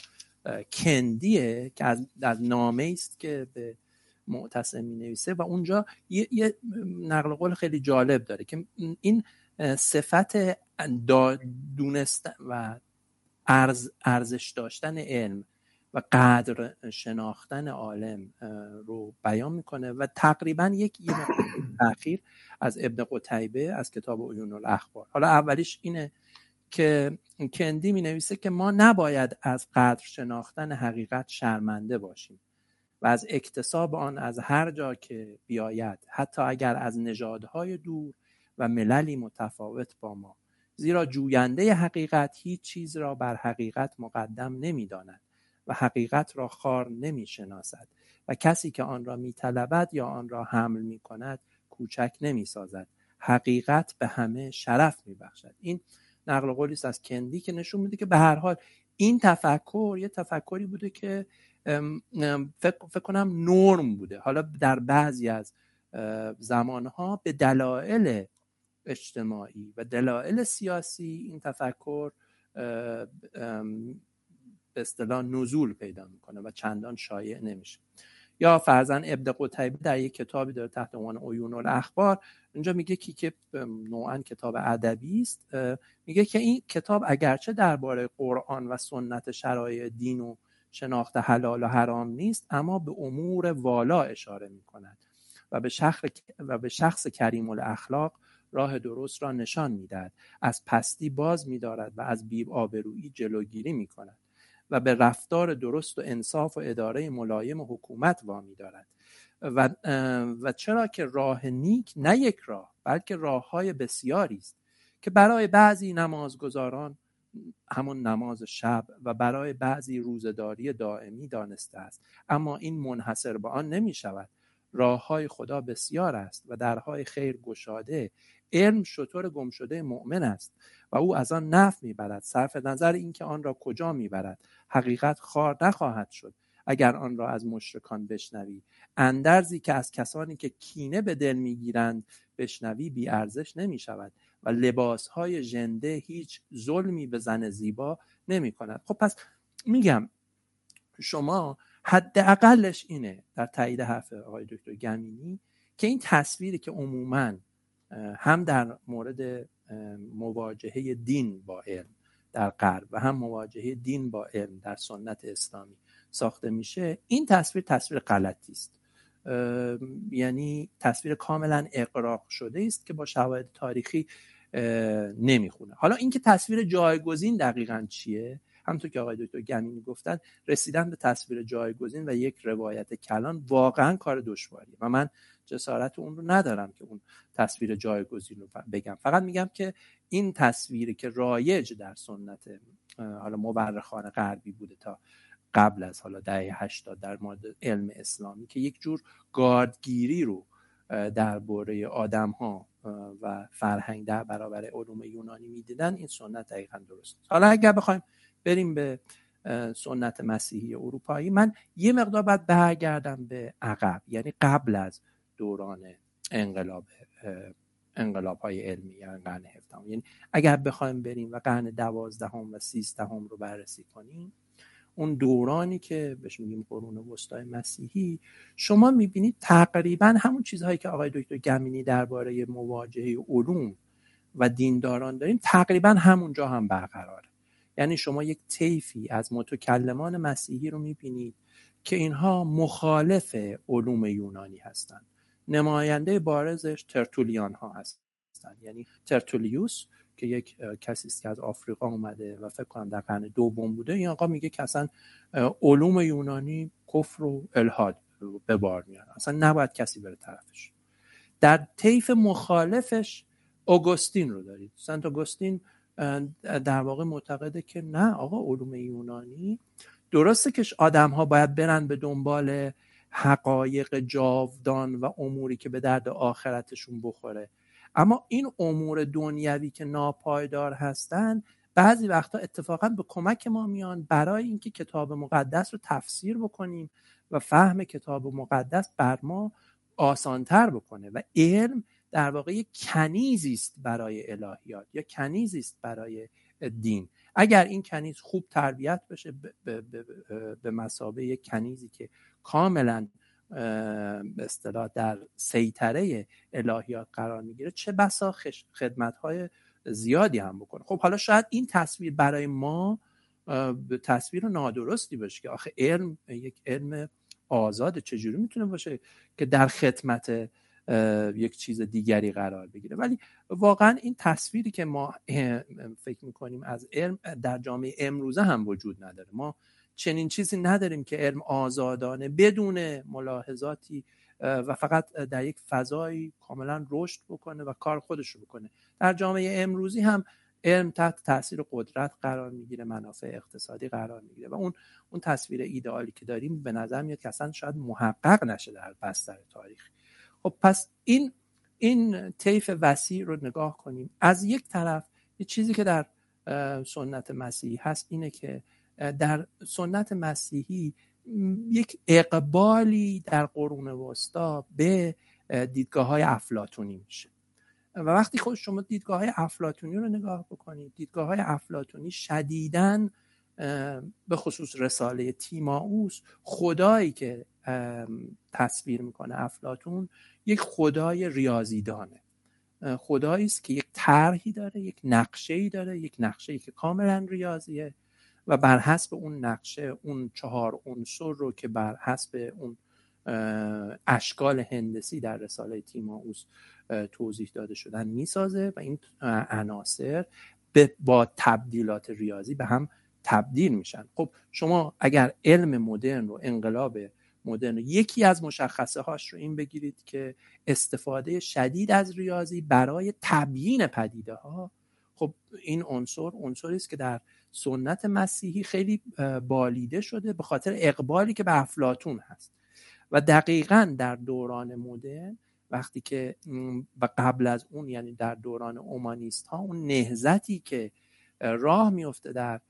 کندیه که از, از نامه است که به معتصم می نویسه و اونجا یه, یه نقل قول خیلی جالب داره که این صفت دونست و ارز ارزش داشتن علم و قدر شناختن عالم رو بیان می‌کنه و تقریبا یک تاخیر از ابن قتیبه از کتاب عیون الاخبار. حالا اولیش اینه که کندی می نویسه که ما نباید از قدر شناختن حقیقت شرمنده باشیم و از اکتساب آن از هر جا که بیاید حتی اگر از نژادهای دور و مللی متفاوت با ما. زیرا جوینده حقیقت هیچ چیز را بر حقیقت مقدم نمی‌داند. و حقیقت را خار نمی شناسد و کسی که آن را می طلبد یا آن را حمل می کند کوچک نمی سازد حقیقت به همه شرف می بخشد این نقل قولی است از کندی که نشون میده که به هر حال این تفکر یه تفکری بوده که فکر, فکر کنم نرم بوده. حالا در بعضی از زمانها به دلایل اجتماعی و دلایل سیاسی این تفکر به اصطلاح نزول پیدا می‌کنه و چندان شایع نمیشه. یا فرزن ابن قتیبه در یک کتابی داره تحت عنوان عیون الاخبار اینجا میگه که که نوعا کتاب ادبی است میگه که این کتاب اگرچه درباره قرآن و سنت شرایع دین و شناخت حلال و حرام نیست اما به امور والا اشاره می‌کند و به شخص و به شخص کریم الاخلاق راه درست را نشان می‌دهد. از پستی باز میدارد و از بیب آبرویی جلوگیری می‌کند. و به رفتار درست و انصاف و اداره ملایم و حکومت وامی دارد. و, و چرا که راه نیک نه یک راه بلکه راه های بسیاری است که برای بعضی نمازگزاران همون نماز شب و برای بعضی روزداری دائمی دانسته است. اما این منحصر به آن نمی شود. راه های خدا بسیار است و درهای خیر گشاده علم شطور گم شده مؤمن است. او از آن نف می‌برد. صرف نظر اینکه آن را کجا می‌برد. حقیقت خار نخواهد شد اگر آن را از مشرکان بشنوی. اندرزی که از کسانی که کینه به دل می‌گیرند بشنوی بی ارزش نمی شود و لباس های ژنده هیچ ظلمی به زن زیبا نمی کند خب پس میگم شما حداقلش اینه در تایید حرف آقای دکتر گمینی که این تصویری که عموما هم در مورد مواجهه دین با علم در غرب و هم مواجهه دین با علم در سنت اسلامی ساخته میشه. این تصویر تصویر غلطی است. یعنی تصویر کاملا اقراق شده است که با شواهد تاریخی نمی‌خونه. حالا اینکه تصویر جایگزین دقیقا چیه؟ همونطور که آقای دکتر گمینی گفتن رسیدن به تصویر جایگزین و یک روایت کلان واقعا کار دشواریه و من جسارت اون رو ندارم که اون تصویر جایگزین رو بگم. فقط میگم که این تصویری که رایج در سنت حالا مورخان غربی بوده تا قبل از حالا دهه 80 در مورد علم اسلامی که یک جور گاردگیری رو درباره آدم ها و فرهنگ در برابر علوم یونانی می‌دیدن این سنت دقیقا درست حالا اگر بخوایم بریم به سنت مسیحی اروپایی من یه مقدار باید برگردم به عقب یعنی قبل از دوران انقلاب انقلاب های علمی یعنی قرن هفدهم. یعنی اگر بخوایم بریم و قرن دوازدهم و سیزدهم رو بررسی کنیم اون دورانی که بهش میگیم قرون وسطای مسیحی شما می‌بینید تقریبا همون چیزهایی که آقای دکتر گمینی درباره مواجهه علوم و دینداران داریم تقریبا همونجا هم برقراره. یعنی شما یک طیفی از متکلمان مسیحی رو می‌بینید که اینها مخالف علوم یونانی هستند. نماینده بارزش ترتولیان ها هستند. یعنی ترتولیوس که یک کسی است که از آفریقا اومده و فکر کنم در قرن دوم بوده این آقا میگه که اصلا علوم یونانی کفر و الهاد به بار میاره اصلا نباید کسی بره طرفش. در طیف مخالفش اوگوستین رو دارید. سنت اوگوستین در واقع معتقده که نه آقا علوم یونانی درسته که آدم ها باید برن به دنبال حقایق جاودان و اموری که به درد آخرتشون بخوره. اما این امور دنیوی که ناپایدار هستند بعضی وقتا اتفاقا به کمک ما میان برای اینکه کتاب مقدس رو تفسیر بکنیم و فهم کتاب مقدس بر ما آسانتر بکنه. و علم در واقع یک کنیزی است برای الهیات یا کنیزی است برای دین. اگر این کنیز خوب تربیت بشه به, به, مسابه یک کنیزی که کاملا به اصطلاح در سیطره الهیات قرار می‌گیره چه بسا خدمت های زیادی هم بکنه. خب حالا شاید این تصویر برای ما تصویر نادرستی باشه که آخه علم یک علم آزاد چجوری می‌تونه باشه که در خدمت یک چیز دیگری قرار بگیره؟ ولی واقعا این تصویری که ما فکر می‌کنیم از علم در جامعه امروزه هم وجود نداره. ما چنین چیزی نداریم که علم آزادانه بدون ملاحظاتی و فقط در یک فضایی کاملا رشد بکنه و کار خودش رو بکنه. در جامعه امروزی هم علم تحت تاثیر قدرت قرار می‌گیره منافع اقتصادی قرار می‌گیره و اون اون تصویر ایدئالی که داریم به نظر میاد که اصلا شاید محقق نشه در بستر تاریخ. خب پس این این طیف وسیع رو نگاه کنیم. از یک طرف یه چیزی که در سنت مسیحی هست اینه که در سنت مسیحی یک اقبالی در قرون وسطا به دیدگاه های افلاتونی میشه. و وقتی خود شما دیدگاه های افلاتونی رو نگاه بکنید دیدگاه های افلاتونی شدیدن به خصوص رساله تیماوس خدایی که تصویر می‌کنه افلاتون یک خدای ریاضیدانه. خدایی است که یک طرحی داره یک نقشه ای داره یک نقشه ای که کاملا ریاضیه. و بر حسب اون نقشه اون چهار عنصر رو که بر حسب اون اشکال هندسی در رساله تیماوس توضیح داده شدن می‌سازه و این عناصر با تبدیلات ریاضی به هم تبدیل میشن. خب شما اگر علم مدرن و انقلاب مدرن یکی از مشخصه هاش رو این بگیرید که استفاده شدید از ریاضی برای تبیین پدیده ها خب این عنصر عنصری است که در سنت مسیحی خیلی بالیده شده به خاطر اقبالی که به افلاتون هست. و دقیقا در دوران مدرن وقتی که و قبل از اون یعنی در دوران اومانیست ها اون نهزتی که راه میفته در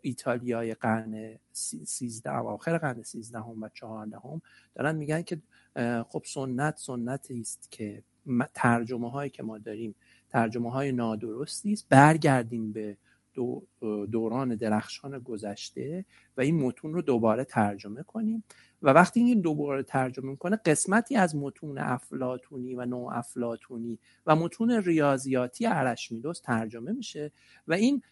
ایتالیای قرن سیزده آخر قرن سیزده هم و چهارده هم دارن میگن که خب سنت سنتی است که ترجمه هایی که ما داریم ترجمه های نادرستی است. برگردیم به دوران درخشان گذشته و این متون رو دوباره ترجمه کنیم. و وقتی این دوباره ترجمه می‌کنه قسمتی از متون افلاتونی و نو افلاتونی و متون ریاضیاتی ارشمیدس ترجمه میشه و این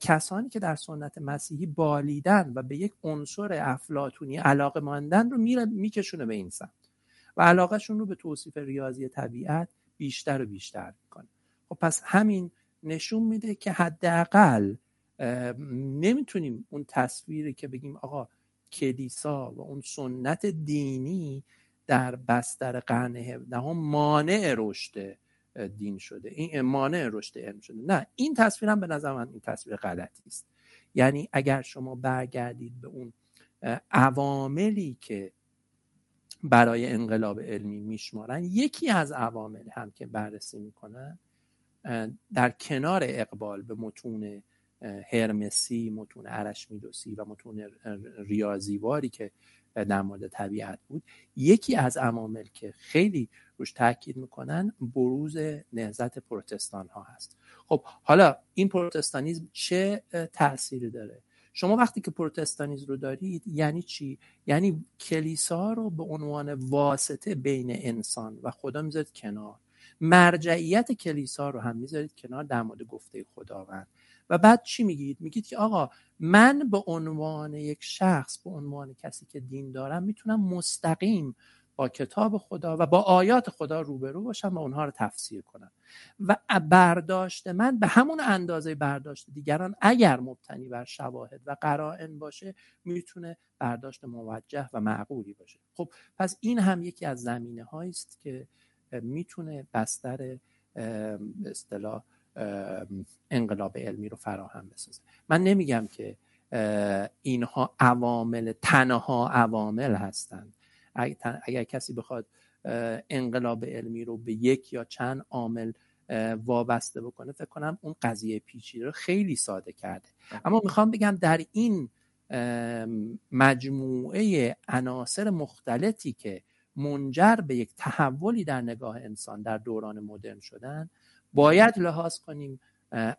کسانی که در سنت مسیحی بالیدن و به یک عنصر افلاتونی علاقه ماندن رو میره میکشونه به این سمت. و علاقهشون رو به توصیف ریاضی طبیعت بیشتر و بیشتر می‌کنه. خب پس همین نشون میده که حداقل نمی‌تونیم اون تصویری که بگیم آقا کلیسا و اون سنت دینی در بستر قرن 17 مانع رشد دین شده. این مانع رشد علم شده. نه این تصویر هم به نظر من این تصویر غلطی است. یعنی اگر شما برگردید به اون عواملی که برای انقلاب علمی میشمارن. یکی از عوامل هم که بررسی می‌کنن در کنار اقبال به متون هرمسی متون ارشمیدسی و متون ریاضیواری که در مورد طبیعت بود یکی از عوامل که خیلی روش تاکید می‌کنن بروز نهزت پروتستان ها هست. خب حالا این پروتستانیزم چه تأثیری داره؟ شما وقتی که پروتستانیزم رو دارید یعنی چی؟ یعنی کلیسا رو به عنوان واسطه بین انسان و خدا می‌ذارید کنار. مرجعیت کلیسا رو هم می‌ذارید کنار در مورد گفته خداوند. و بعد چی میگید؟ میگید که آقا من به عنوان یک شخص به عنوان کسی که دین دارم می‌تونم مستقیم با کتاب خدا و با آیات خدا روبرو باشم و اونها رو تفسیر کنم. و برداشت من به همون اندازه برداشت دیگران اگر مبتنی بر شواهد و قرائن باشه می‌تونه برداشت موجه و معقولی باشه. خب پس این هم یکی از زمینه است که می‌تونه بستر اصطلاح انقلاب علمی رو فراهم بسازه. من نمیگم که اینها عوامل تنها عوامل هستند. اگر کسی بخواد انقلاب علمی رو به یک یا چند عامل وابسته بکنه فکر کنم اون قضیه پیچیده رو خیلی ساده کرده. اما می‌خوام بگم در این مجموعه عناصر مختلفی که منجر به یک تحولی در نگاه انسان در دوران مدرن شدن باید لحاظ کنیم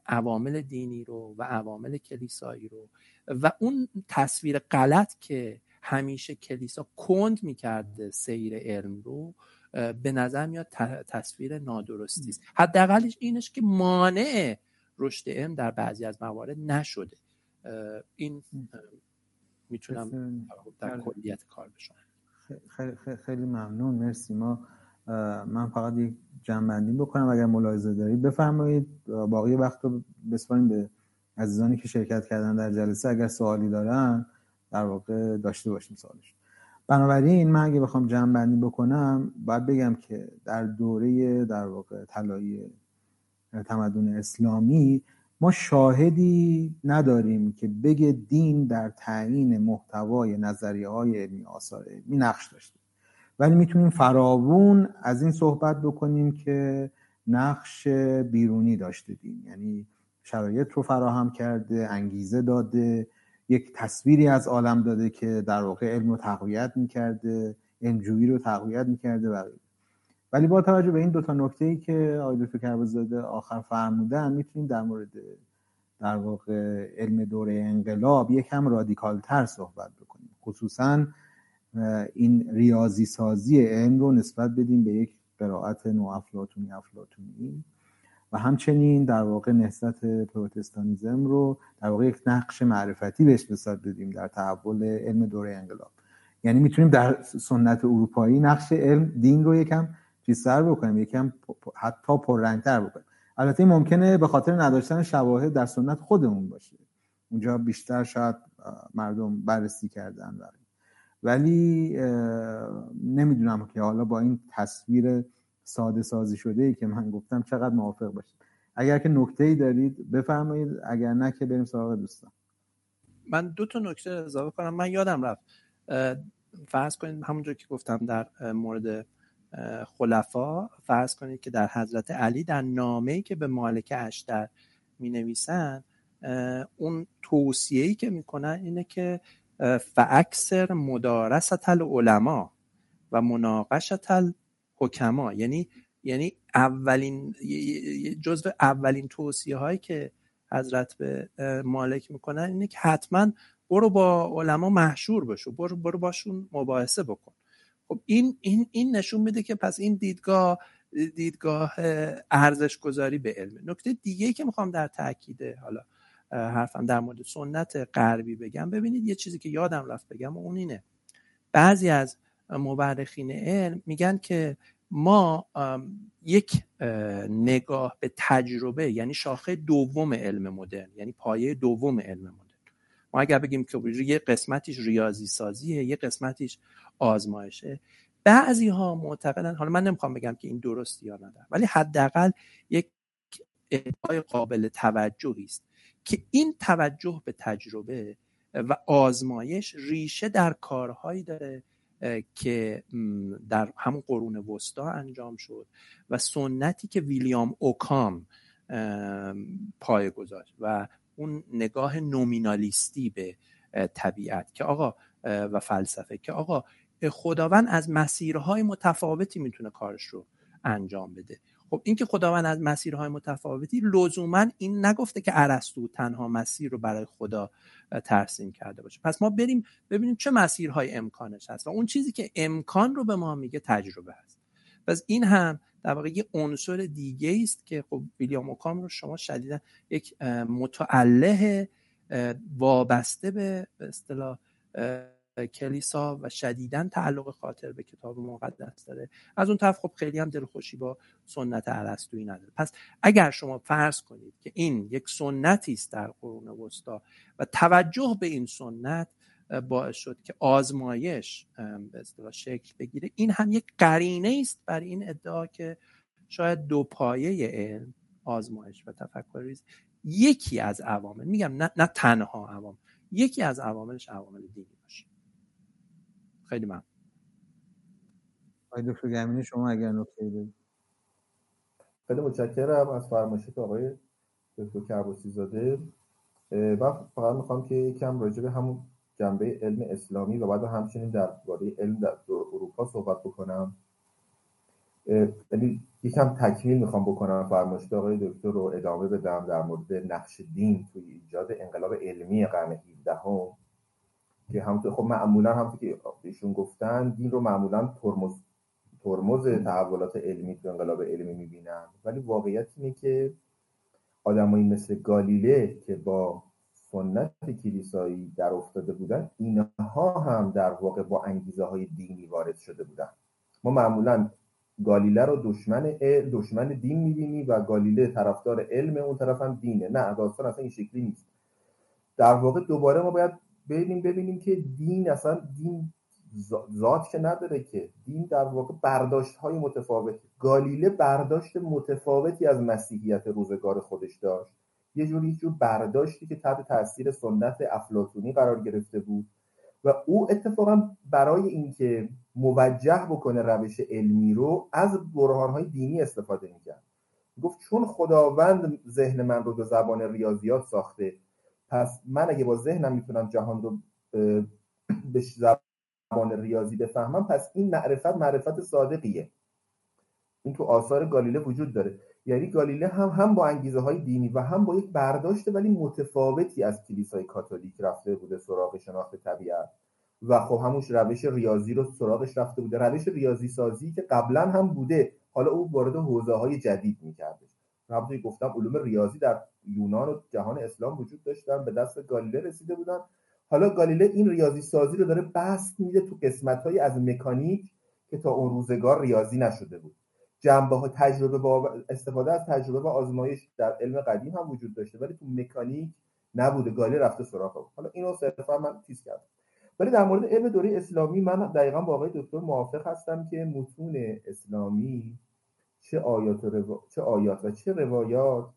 عوامل دینی رو و عوامل کلیسایی رو و اون تصویر غلط که همیشه کلیسا کند می‌کرده سیر علم رو به نظر میاد تصویر نادرستی است. حداقلش اینش که مانع رشد علم در بعضی از موارد نشده. این می‌تونم در کلیت کار بشم خیلی, خیلی ممنون. مرسی. ما من فقط یک جنبندی بکنم. اگر ملاحظه دارید بفرمایید. باقی وقت رو بسپاریم به عزیزانی که شرکت کردن در جلسه. اگر سوالی دارن در واقع داشته باشیم سوالش. بنابراین من اگه بخوام جمع بندی بکنم باید بگم که در دوره در واقع طلایی تمدن اسلامی ما شاهدی نداریم که بگه دین در تعیین محتوای نظریه های علمی آثار علمی نقش داشته. ولی می‌تونیم فراوون از این صحبت بکنیم که نقش بیرونی داشته دین. یعنی شرایط رو فراهم کرده انگیزه داده یک تصویری از عالم داده که در واقع علم رو تقویت می‌کرده علمجویی رو تقویت می‌کرده و ولی با توجه به این دوتا نکته ای که آقای دکتر کربزاده آخر فرمودن می‌تونیم در مورد در واقع علم دوره انقلاب یکم رادیکال تر صحبت بکنیم. خصوصا این ریاضی سازی علم رو نسبت بدیم به یک قرائت نو افلاتونی افلاتونی همچنین در واقع نهضت پروتستانیزم رو در واقع یک نقش معرفتی بهش بساد بدیم در تحول علم دوره انقلاب. یعنی می‌تونیم در سنت اروپایی نقش علم دین رو یکم چیزتر بکنیم یکم حتی پررنگتر بکنیم. البته ممکنه به خاطر نداشتن شواهد در سنت خودمون باشه. اونجا بیشتر شاید مردم بررسی کردن ولی نمی‌دونم که حالا با این تصویر ساده سازی شده ای که من گفتم چقدر موافق باشید. اگر که نکته ای دارید بفرمایید. اگر نه که بریم سراغ دوستان. من دو تا نکته اضافه کنم. من یادم رفت فرض کنید همونجور که گفتم در مورد خلفا فرض کنید که در حضرت علی در نامه‌ای که به مالک اشتر می نویسن اون توصیه‌ای که می‌کنن اینه که فاکثر مدارست العلماء و مناقشت الحکما یعنی یعنی اولین جزو اولین توصیه هایی که حضرت به مالک می‌کنن اینه که حتما برو با علما محشور بشو. برو برو باشون مباحثه بکن. خب این این این نشون میده که پس این دیدگاه دیدگاه ارزش گذاری به علم نکته دیگه که می‌خوام در تاکید حالا حرفم در مورد سنت غربی بگم. ببینید یه چیزی که یادم رفت بگم و اون اینه. بعضی از مورخین علم میگن که ما یک نگاه به تجربه یعنی شاخه دوم علم مدرن یعنی پایه دوم علم مدرن. ما اگر بگیم که یه قسمتیش ریاضی سازیه یه قسمتیش آزمایشه بعضی ها معتقدن حالا من نمی‌خوام بگم که این درستی یا نه ولی حداقل یک ادعای قابل توجهی است که این توجه به تجربه و آزمایش ریشه در کارهایی داره که در همون قرون وسطا انجام شد و سنتی که ویلیام اوکام پای گذاشت و اون نگاه نومینالیستی به طبیعت که آقا و فلسفه که آقا خداوند از مسیرهای متفاوتی می‌تونه کارش رو انجام بده. خب این که خداوند از مسیرهای متفاوتی لزوما این نگفته که ارسطو تنها مسیر رو برای خدا ترسیم کرده باشه. پس ما بریم ببینیم چه مسیرهای امکانش هست و اون چیزی که امکان رو به ما میگه تجربه هست. پس این هم در واقع یه عنصر دیگه است که خب ویلیام اوکام رو شما شدیدا یک متعله وابسته به اصطلاح کلیسا و شدیدا تعلق خاطر به کتاب مقدس داره. از اون طرف خب خیلی هم دلخوشی با سنت ارسطویی نداره. پس اگر شما فرض کنید که این یک سنتی است در قرون وسطا و توجه به این سنت باعث شد که آزمایش به اصطلاح شکل بگیره این هم یک قرینه است بر این ادعا که شاید دو پایه علم آزمایش و تفکر یکی از عوامل میگم نه, نه تنها عوامل یکی از عواملش عوامل دینی باشه. خیلی ممنون. آقای دکتر گمینی شما اگر نکته دارید. خیلی متشکرم از فرمایشات آقای دکتر کربوسی زاده و فقط می‌خوام که یکم راجع به همون جنبه علم اسلامی و بعد همچنین درباره علم در اروپا صحبت بکنم. یعنی یکم تکمیل می‌خوام بکنم فرمایشات آقای دکتر رو ادامه بدم در مورد نقش دین توی ایجاد انقلاب علمی قرن 17 هم که همونطور خب معمولا هم که ایشون گفتن دین رو معمولا ترمز ترمز تحولات علمی تو انقلاب علمی می‌بینن. ولی واقعیت اینه که آدمایی مثل گالیله که با سنت کلیسایی در افتاده بودن اینها هم در واقع با انگیزه های دینی وارد شده بودن. ما معمولا گالیله رو دشمن دشمن دین می‌بینی و گالیله طرفدار علم اون طرف هم دینه. نه داستان اصلا این شکلی نیست. در واقع دوباره ما باید ببینیم ببینیم که دین اصلا دین ذات که نداره که. دین در واقع برداشت های متفاوت گالیله برداشت متفاوتی از مسیحیت روزگار خودش داشت. یه جوری جور برداشتی که تحت تاثیر سنت افلاتونی قرار گرفته بود و او اتفاقا برای اینکه موجه بکنه روش علمی رو از های دینی استفاده می‌کرد. گفت چون خداوند ذهن من رو به زبان ریاضیات ساخته پس من اگه با ذهنم می‌تونم جهان رو به زبان ریاضی بفهمم پس این معرفت معرفت صادقیه. این تو آثار گالیله وجود داره. یعنی گالیله هم هم با انگیزه های دینی و هم با یک برداشت ولی متفاوتی از کلیسای کاتولیک رفته بوده سراغ شناخت طبیعت. و خب همونش روش ریاضی رو سراغش رفته بوده. روش ریاضی سازی که قبلا هم بوده. حالا او وارد حوزه های جدید می‌کرده. همونطوری گفتم علوم ریاضی در یونان و جهان اسلام وجود داشتن به دست گالیله رسیده بودن. حالا گالیله این ریاضی سازی رو داره بست میده تو قسمت های از مکانیک که تا اون روزگار ریاضی نشده بود. جنبه ها تجربه با استفاده از تجربه و آزمایش در علم قدیم هم وجود داشته ولی تو مکانیک نبوده گالیله رفته سراغ. حالا اینو صرفا من چیز کردم. ولی در مورد علم دوره اسلامی من دقیقا با آقای دکتر موافق هستم که متون اسلامی چه آیات و, چه آیات و چه روایات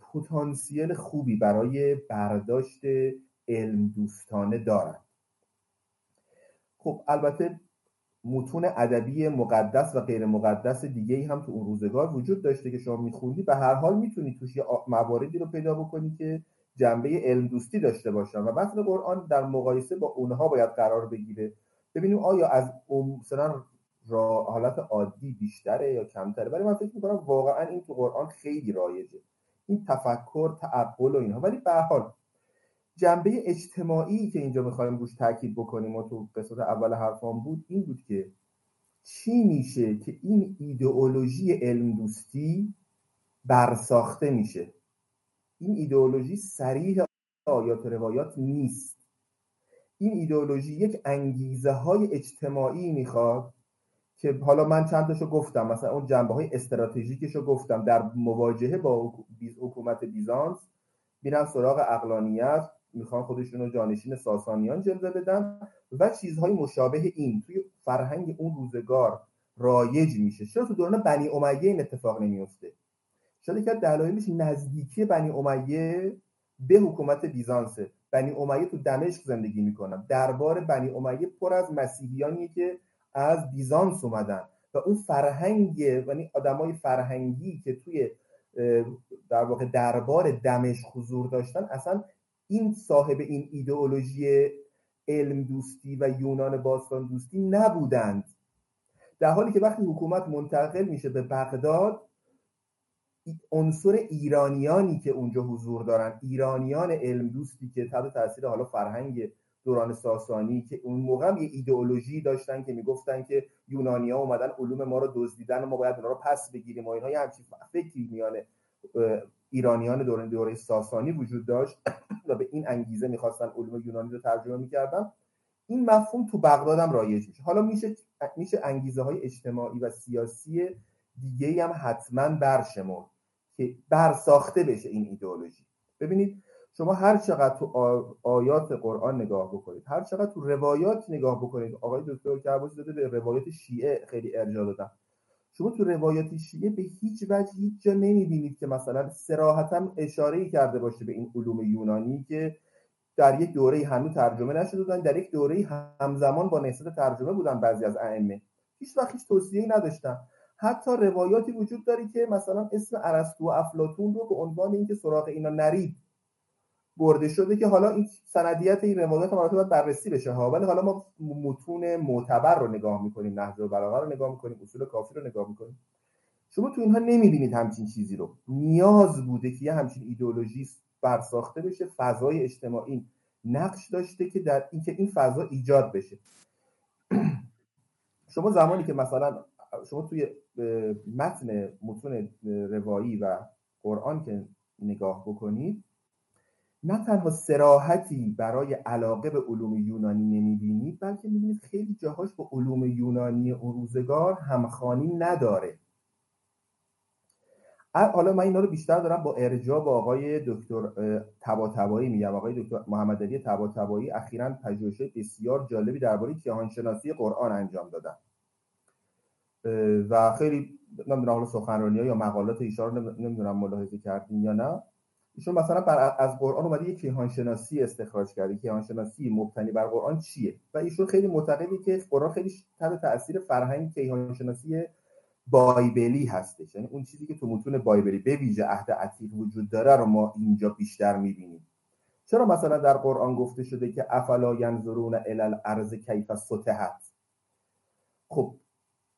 پتانسیل خوبی برای برداشت علم دوستانه دارند. خب البته متون ادبی مقدس و غیر مقدس دیگه ای هم تو اون روزگار وجود داشته که شما میخوندی. به هر حال می‌تونی توش مواردی رو پیدا بکنی که جنبه علم دوستی داشته باشن و متن قرآن در مقایسه با اونها باید قرار بگیره. ببینیم آیا از مثلا را حالت عادی بیشتره یا کمتره. ولی من فکر می‌کنم واقعا این تو قرآن خیلی رایجه. این تفکر تعقل و اینها. ولی به حال جنبه اجتماعی که اینجا می‌خوایم روش تاکید بکنیم و تو قسمت اول حرفان بود این بود که چی میشه که این ایدئولوژی علم دوستی برساخته میشه؟ این ایدئولوژی سریح آیات و روایات نیست. این ایدئولوژی یک انگیزه های اجتماعی می‌خواد که حالا من چند تاشو گفتم مثلا اون جنبه های استراتژیکش رو گفتم در مواجهه با حکومت بیزانس میرن سراغ اقلانیت می‌خوان خودشون رو جانشین ساسانیان جلوه بدن و چیزهای مشابه این توی فرهنگ اون روزگار رایج میشه. چرا تو دوران بنی امیه این اتفاق نمیفته شاید که دلایلش نزدیکی بنی امیه به حکومت بیزانسه. بنی امیه تو دمشق زندگی می‌کنن دربار بنی امیه پر از مسیحیانیه که از بیزانس اومدن و اون فرهنگ یعنی آدمای فرهنگی که توی در واقع دربار دمشق حضور داشتن اصلا این صاحب این ایدئولوژی علم دوستی و یونان باستان دوستی نبودند. در حالی که وقتی حکومت منتقل میشه به بغداد عنصر ایرانیانی که اونجا حضور دارن ایرانیان علم دوستی که تحت تاثیر حالا فرهنگ دوران ساسانی که اون موقع هم یه ایدئولوژی داشتن که می‌گفتن که یونانیا اومدن علوم ما رو دزدیدن و ما باید اونا رو پس بگیریم و اینها. یه همچین فکری میان ایرانیان دوران دوره ساسانی وجود داشت و به این انگیزه می‌خواستن علوم یونانی رو ترجمه می‌کردن. این مفهوم تو بغداد هم رایج میشه. حالا میشه میشه انگیزه های اجتماعی و سیاسی دیگه هم حتما برشمرد که برساخته بشه این ایدئولوژی. ببینید شما هر چقدر تو آیات قرآن نگاه بکنید هر چقدر تو روایات نگاه بکنید آقای دکتر کربوسی داده به روایات شیعه خیلی ارجاع دادن. شما تو روایات شیعه به هیچ وجه هیچ جا نمی‌بینید که مثلا سراحتا اشاره کرده باشه به این علوم یونانی که در یک دوره هنوز ترجمه نشده بودن در یک دوره همزمان با نهضت ترجمه بودن بعضی از ائمه. هیچ وقت هیچ توصیه‌ای نداشتن. حتی روایاتی وجود داری که مثلا اسم ارسطو و افلاطون رو به عنوان اینکه سراغ اینا نرید برده شده که حالا این سندیت این روایات هم باید بررسی بشه ها. ولی حالا ما متون معتبر رو نگاه می‌کنیم نهج البلاغه رو نگاه می‌کنیم اصول کافی رو نگاه می‌کنیم. شما تو اینها نمی‌بینید همچین چیزی رو. نیاز بوده که یه همچین ایدئولوژی برساخته بشه فضای اجتماعی نقش داشته که در اینکه این فضا ایجاد بشه. شما زمانی که مثلا شما توی متن متون روایی و قرآن که نگاه بکنید نه تنها سراحتی برای علاقه به علوم یونانی نمی‌بینید بلکه می‌بینید خیلی جاهاش با علوم یونانی اون روزگار همخانی نداره. حالا من اینا رو بیشتر دارم با ارجاع با آقای دکتر تباتبایی میگم. آقای دکتر محمد علی تباتبایی اخیرا پژوهش بسیار جالبی درباره کیهانشناسی قرآن انجام دادن. و خیلی نمی‌دونم حالا سخنرانی یا مقالات ایشان نمی‌دونم ملاحظه کردین یا نه. ایشون مثلا بر از قرآن اومده یک کیهان شناسی استخراج کرده. کیهان شناسی مبتنی بر قرآن چیه؟ و ایشون خیلی معتقده که قرآن خیلی تحت تاثیر فرهنگ کیهان شناسی بایبلی هستش. یعنی اون چیزی که تو متون بایبلی به ویژه عهد عتیق وجود داره رو ما اینجا بیشتر می‌بینیم. چرا مثلا در قرآن گفته شده که افلا ینظرون الی الارض کیف سطحت؟ خب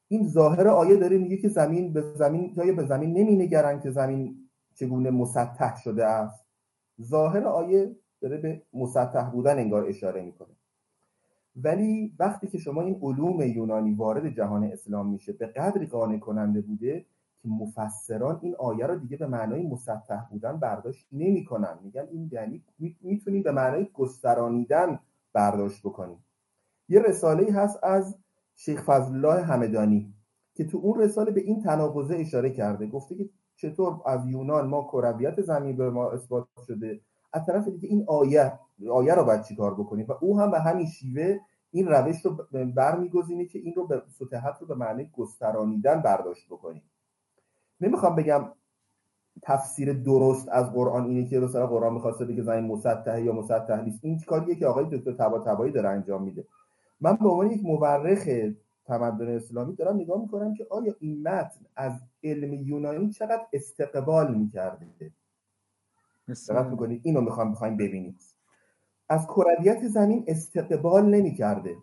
این ظاهر آیه داره میگه که زمین به زمین یا به زمین نمینگرن که زمین چگونه مسطح شده است. ظاهر آیه داره به مسطح بودن انگار اشاره می‌کنه. ولی وقتی که شما این علوم یونانی وارد جهان اسلام میشه به قدری قانع کننده بوده که مفسران این آیه رو دیگه به معنای مسطح بودن برداشت نمی‌کنن. میگن این یعنی می‌تونیم به معنای گسترانیدن برداشت بکنیم. یه رساله هست از شیخ فضل الله همدانی که تو اون رساله به این تناقضه اشاره کرده. گفته که چطور از یونان ما کرویت زمین به ما اثبات شده؟ از طرف دیگه این آیه آیه رو باید چیکار بکنیم؟ و او هم به همین شیوه این روش رو برمیگزینه که این رو به سطحت رو به معنی گسترانیدن برداشت بکنیم. نمی‌خوام بگم تفسیر درست از قرآن اینه که مثلا قرآن می‌خواسته بگه زمین مسطحه یا مسطح نیست. این کاریه که آقای دکتر تبا داره انجام میده. من به عنوان یک مورخ تمدن اسلامی دارم نگاه می‌کنم که آیا این متن از علم یونانی چقدر استقبال می‌کرده؟ دقت می‌کنید اینو می‌خوام بخوایم ببینید از کرویت زمین استقبال نمی‌کرده.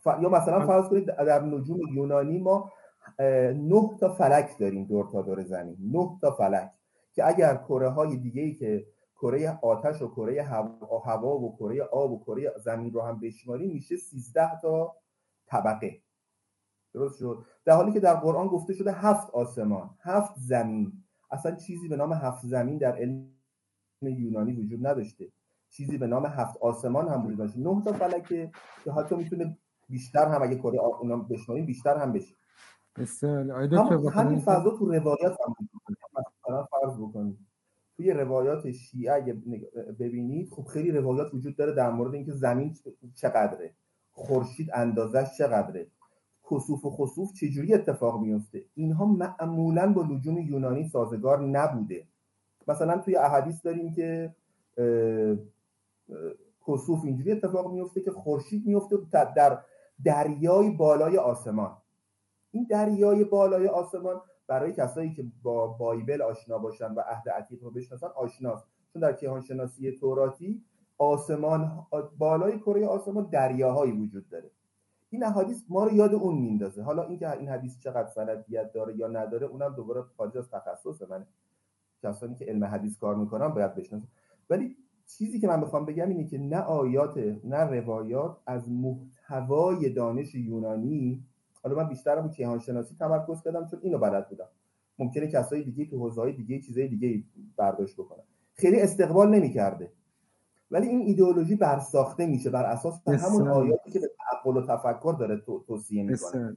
ف... یا مثلا فرض کنید در نجوم یونانی ما نه تا فلک داریم دور تا دور زمین. نه تا فلک. که اگر کره های دیگه ای که کره آتش و کره هوا و کره آب و کره زمین رو هم بشماریم میشه 13 تا طبقه. درست شد. در حالی که در قرآن گفته شده هفت آسمان هفت زمین. اصلا چیزی به نام هفت زمین در علم یونانی وجود نداشته. چیزی به نام هفت آسمان هم وجود داشته نه تا فلکه که حتی می‌تونه بیشتر هم اگه کره اونا بشماریم بیشتر هم بشه. همین فضا تو روایات هم مثلا فرض بکنید. توی روایات شیعه اگه ببینید خب خیلی روایات وجود داره در مورد اینکه زمین چقدره. خورشید اندازش چقدره؟ کسوف و خسوف چجوری اتفاق میفته اینها معمولا با لجوم یونانی سازگار نبوده. مثلا توی احادیث داریم که کسوف اینجوری اتفاق میفته که خورشید میفته در دریای بالای آسمان. این دریای بالای آسمان برای کسایی که با بایبل آشنا باشن و عهد عتیق رو بشناسن آشناست. چون در کیهان شناسی توراتی آسمان بالای کره آسمان دریاهایی وجود داره. این احادیث ما رو یاد اون میندازه. حالا اینکه این حدیث چقدر سندیت داره یا نداره اونم دوباره خارج از تخصص منه. کسانی که علم حدیث کار می‌کنن باید بشناسن. ولی چیزی که من بخوام بگم اینه که نه آیات نه روایات از محتوای دانش یونانی حالا من بیشتر رو کیهان شناسی تمرکز کردم چون اینو بلد بودم. ممکنه کسایی دیگه تو حوزه‌های دیگه چیزای دیگه برداشت بکنن. خیلی استقبال نمی‌کرده. ولی این ایدئولوژی برساخته میشه بر اساس همون آیاتی که به تعقل و تفکر داره توصیه می‌کنه.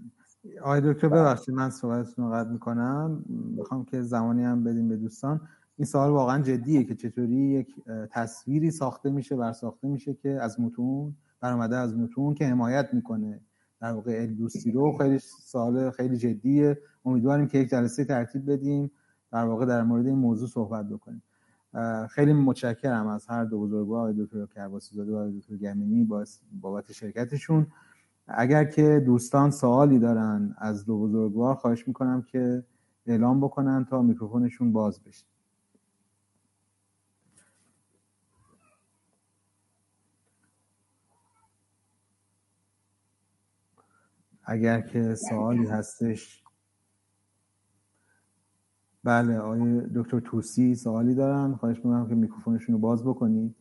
آقای دکتر ببخشید من صحبتتون رو قطع می‌کنم. می‌خوام که زمانی هم بدیم به دوستان. این سوال واقعا جدیه که چطوری یک تصویری ساخته میشه برساخته میشه که از متون برآمده از متون که حمایت می‌کنه. در واقع الدوستی رو خیلی سوال خیلی جدیه. امیدواریم که یک جلسه ترتیب بدیم. در واقع در مورد این موضوع صحبت بکنیم. خیلی متشکرم از هر دو بزرگوار آقای دکتر کرباسی زاده و آقای دکتر گمینی بابت شرکتشون. اگر که دوستان سوالی دارن از دو بزرگوار خواهش می‌کنم که اعلام بکنن تا میکروفونشون باز بشه. اگر که سوالی هستش بله آقای دکتر توسی سوالی دارن. خواهش می‌کنم که میکروفونشون رو باز بکنید.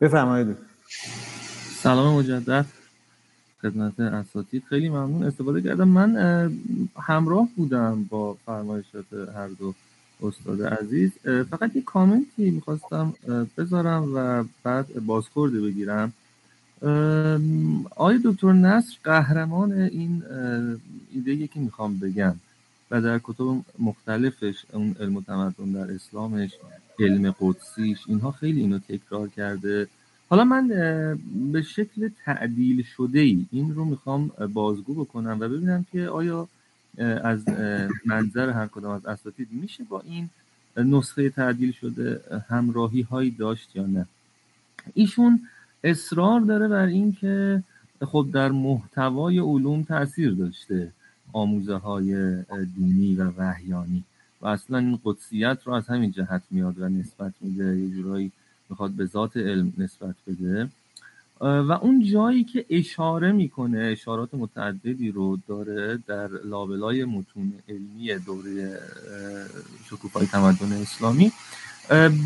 بفرمایید. سلام مجدد. خدمت اساتید. خیلی ممنون. استفاده کردم. من همراه بودم با فرمایشات هر دو استاد عزیز. فقط یک کامنتی می‌خواستم بذارم و بعد بازخورده بگیرم. آقای دکتر نصر قهرمان این ایده که می‌خوام بگم و در کتب مختلفش اون علم و تمدن در اسلامش علم قدسیش اینها خیلی اینو تکرار کرده. حالا من به شکل تعدیل شده ای این رو می‌خوام بازگو بکنم و ببینم که آیا از منظر هر کدام از اساتید میشه با این نسخه تعدیل شده همراهی هایی داشت یا نه. ایشون اصرار داره بر این که خب در محتوای علوم تاثیر داشته آموزه های دینی و وحیانی. و اصلا این قدسیت رو از همین جهت میاد و نسبت میده یه جورایی می‌خواد به ذات علم نسبت بده. و اون جایی که اشاره می‌کنه اشارات متعددی رو داره در لابلای متون علمی دوره شکوفای تمدن اسلامی.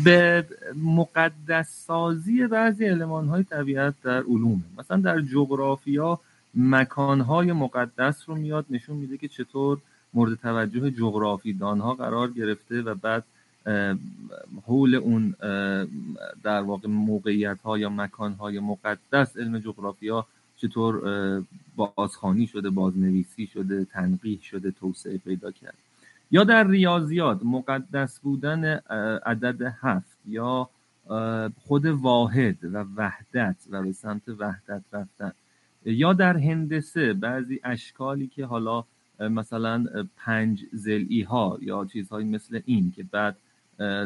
به مقدس سازی بعضی علمان های طبیعت در علومه. مثلا در جغرافیا مکانهای مقدس رو میاد نشون میده که چطور مورد توجه جغرافی دانها قرار گرفته و بعد حول اون در واقع موقعیت ها یا مکان های مقدس علم جغرافیا چطور بازخانی شده بازنویسی شده تنقیح شده توسعه پیدا کرد. یا در ریاضیات مقدس بودن عدد هفت یا خود واحد و وحدت و به سمت وحدت رفتن. یا در هندسه بعضی اشکالی که حالا مثلا پنج زلی ها یا چیزهایی مثل این که بعد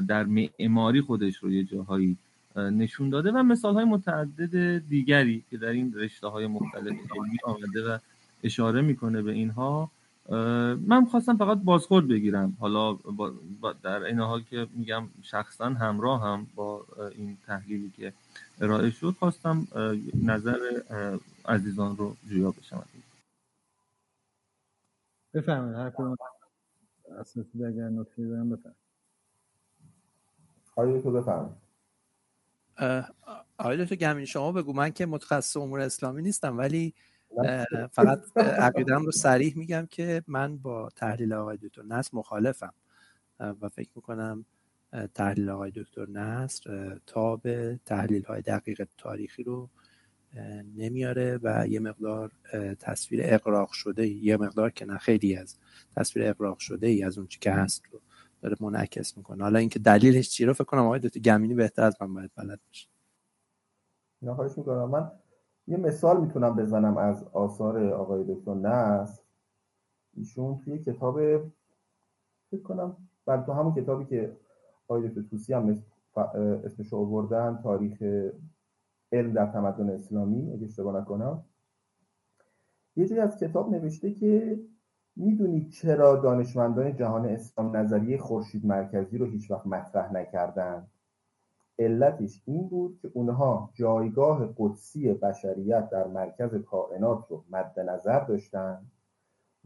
در معماری خودش رو یه جاهایی نشون داده و مثال های متعدد دیگری که در این رشته های مختلف علمی آمده و اشاره می‌کنه به اینها. من خواستم فقط بازخورد بگیرم. حالا در این حال که میگم شخصا همراه هم با این تحلیلی که ارائه شد خواستم نظر عزیزان رو جویا بشم بفرمایید هر کدوم اساتید اگر نکته دارن بفرمایید. آقای تو بفرمایید. آقای دکتر گمین شما بگو. من که متخصص امور اسلامی نیستم ولی فقط عقیدم رو سریح میگم که من با تحلیل آقای دکتر نصر مخالفم. و فکر می‌کنم تحلیل آقای دکتر نصر تا به تحلیل های دقیق تاریخی رو نمیاره و یه مقدار تصویر اقراق شده یه مقدار که نه خیلی از تصویر اقراق شده ای از اون چی که هست رو داره منعکس می‌کنه. حالا اینکه دلیلش چی رو فکر کنم آقای دکتر گمینی بهتر از من باید بلد باشه. خواهش می‌کنم. من یه مثال می‌تونم بزنم از آثار آقای دکتر نصر. ایشون توی کتاب فکر کنم بر تو همون کتابی که آقای دکتر توسی هم اسمش آوردن تاریخ علم در تمدن اسلامی اگه اشتباه نکنم. یه جایی از کتاب نوشته که می‌دونید چرا دانشمندان جهان اسلام نظریه خورشید مرکزی رو هیچ وقت مطرح نکردن؟ علتش این بود که اونها جایگاه قدسی بشریت در مرکز کائنات رو مد نظر داشتن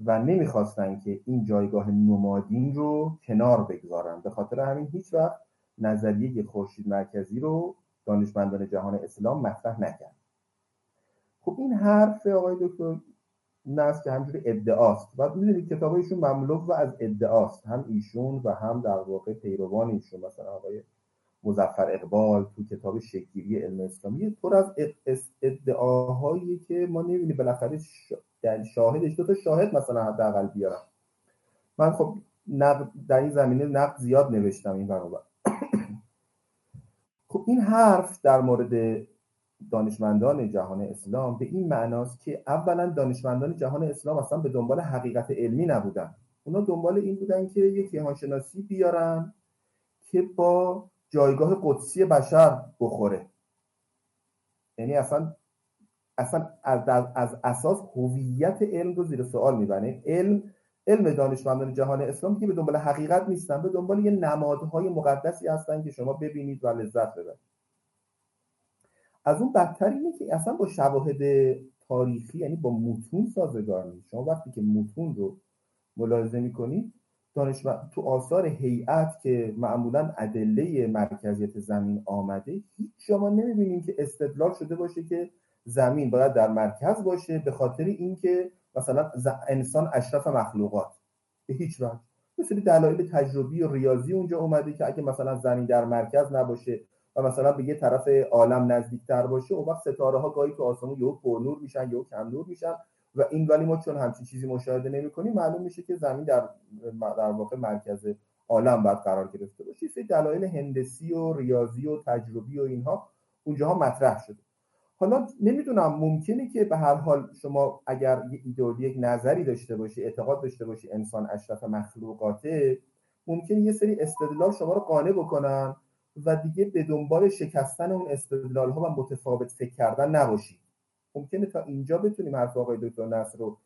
و نمی‌خواستن که این جایگاه نمادین رو کنار بگذارن. به خاطر همین هیچ وقت نظریه خورشید مرکزی رو دانشمندان جهان اسلام مطرح نکرد. خب این حرف آقای دکتر نست که همجوری ادعاست. و می‌دونید کتابایشون مملو و از ادعاست. هم ایشون و هم در واقع پیروان ایشون مثلا آقای مزفر اقبال تو کتاب شکلی علم اسلامی پر از ادعاهایی که ما نمی‌دونیم بالاخره یعنی شاهدش دو تا شاهد مثلا حداقل بیارم. من خب در این زمینه نقد زیاد نوشتم این برابر. خب این حرف در مورد دانشمندان جهان اسلام به این معناست که اولا دانشمندان جهان اسلام اصلا به دنبال حقیقت علمی نبودن. اونا دنبال این بودن که یک کیهانشناسی بیارن که با جایگاه قدسی بشر بخوره. یعنی اصلا اصلا از, از اساس هویت علم رو زیر سوال می‌برن علم علم دانشمندان جهان اسلام که به دنبال حقیقت نیستن به دنبال یه نمادهای مقدسی هستن که شما ببینید و لذت ببرید. از اون بدتر اینه که اصلا با شواهد تاریخی یعنی با متون سازگار نیست. شما وقتی که متون رو ملاحظه می‌کنید دانشمند تو آثار هیئت که معمولا ادله مرکزیت زمین آمده هیچ شما نمی‌بینیم که استدلال شده باشه که زمین باید در مرکز باشه به خاطر اینکه مثلا انسان اشرف مخلوقات. به هیچ وجه. مثل دلایل تجربی و ریاضی اونجا اومده که اگه مثلا زمین در مرکز نباشه و مثلا به یه طرف عالم نزدیکتر باشه اون وقت ستاره ها گاهی تو آسمون یهو پرنور میشن یهو کم نور میشن. و این ولی ما چون همچین چیزی مشاهده نمی‌کنیم معلوم میشه که زمین در در واقع مرکز عالم باید قرار گرفته باشه. سه دلایل هندسی و ریاضی و تجربی و اینها اونجاها مطرح شده. حالا نمی‌دونم ممکنه که به هر حال شما اگر یه ایدئولوژی یک نظری داشته باشی اعتقاد داشته باشی انسان اشرف مخلوقاته ممکنه یه سری استدلال شما رو قانع بکنن و دیگه به دنبال شکستن اون استدلال ها و متفاوت فکر کردن نباشید ممکنه تا اینجا بتونیم حرف آقای دکتر نصر رو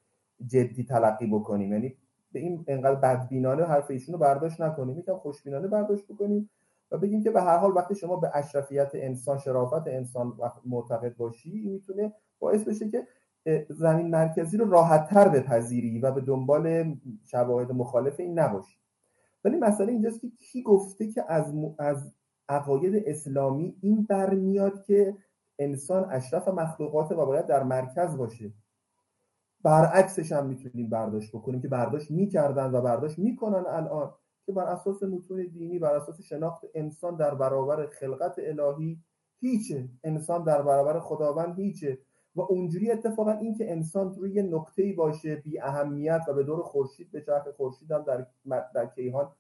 جدی تلقی بکنیم. یعنی به این انقدر بدبینانه حرف ایشون رو برداشت نکنیم. یکم خوشبینانه برداشت بکنیم و بگیم که به هر حال وقتی شما به اشرفیت انسان شرافت انسان معتقد باشی می‌تونه باعث بشه که زمین مرکزی رو راحت تر بپذیری و به دنبال شواهد مخالف این نباشی. ولی مسئله اینجاست که کی گفته که از, از عقاید اسلامی این برمیاد که انسان اشرف مخلوقات و باید در مرکز باشه. برعکسش هم می‌تونیم برداشت بکنیم که برداشت می‌کردن و برداشت می‌کنن الان که بر اساس متون دینی بر اساس شناخت انسان در برابر خلقت الهی هیچه. انسان در برابر خداوند هیچه. و اونجوری اتفاقا این که انسان روی نقطه‌ای باشه بی اهمیت و به دور خورشید به چرخ خورشید هم در در کیهان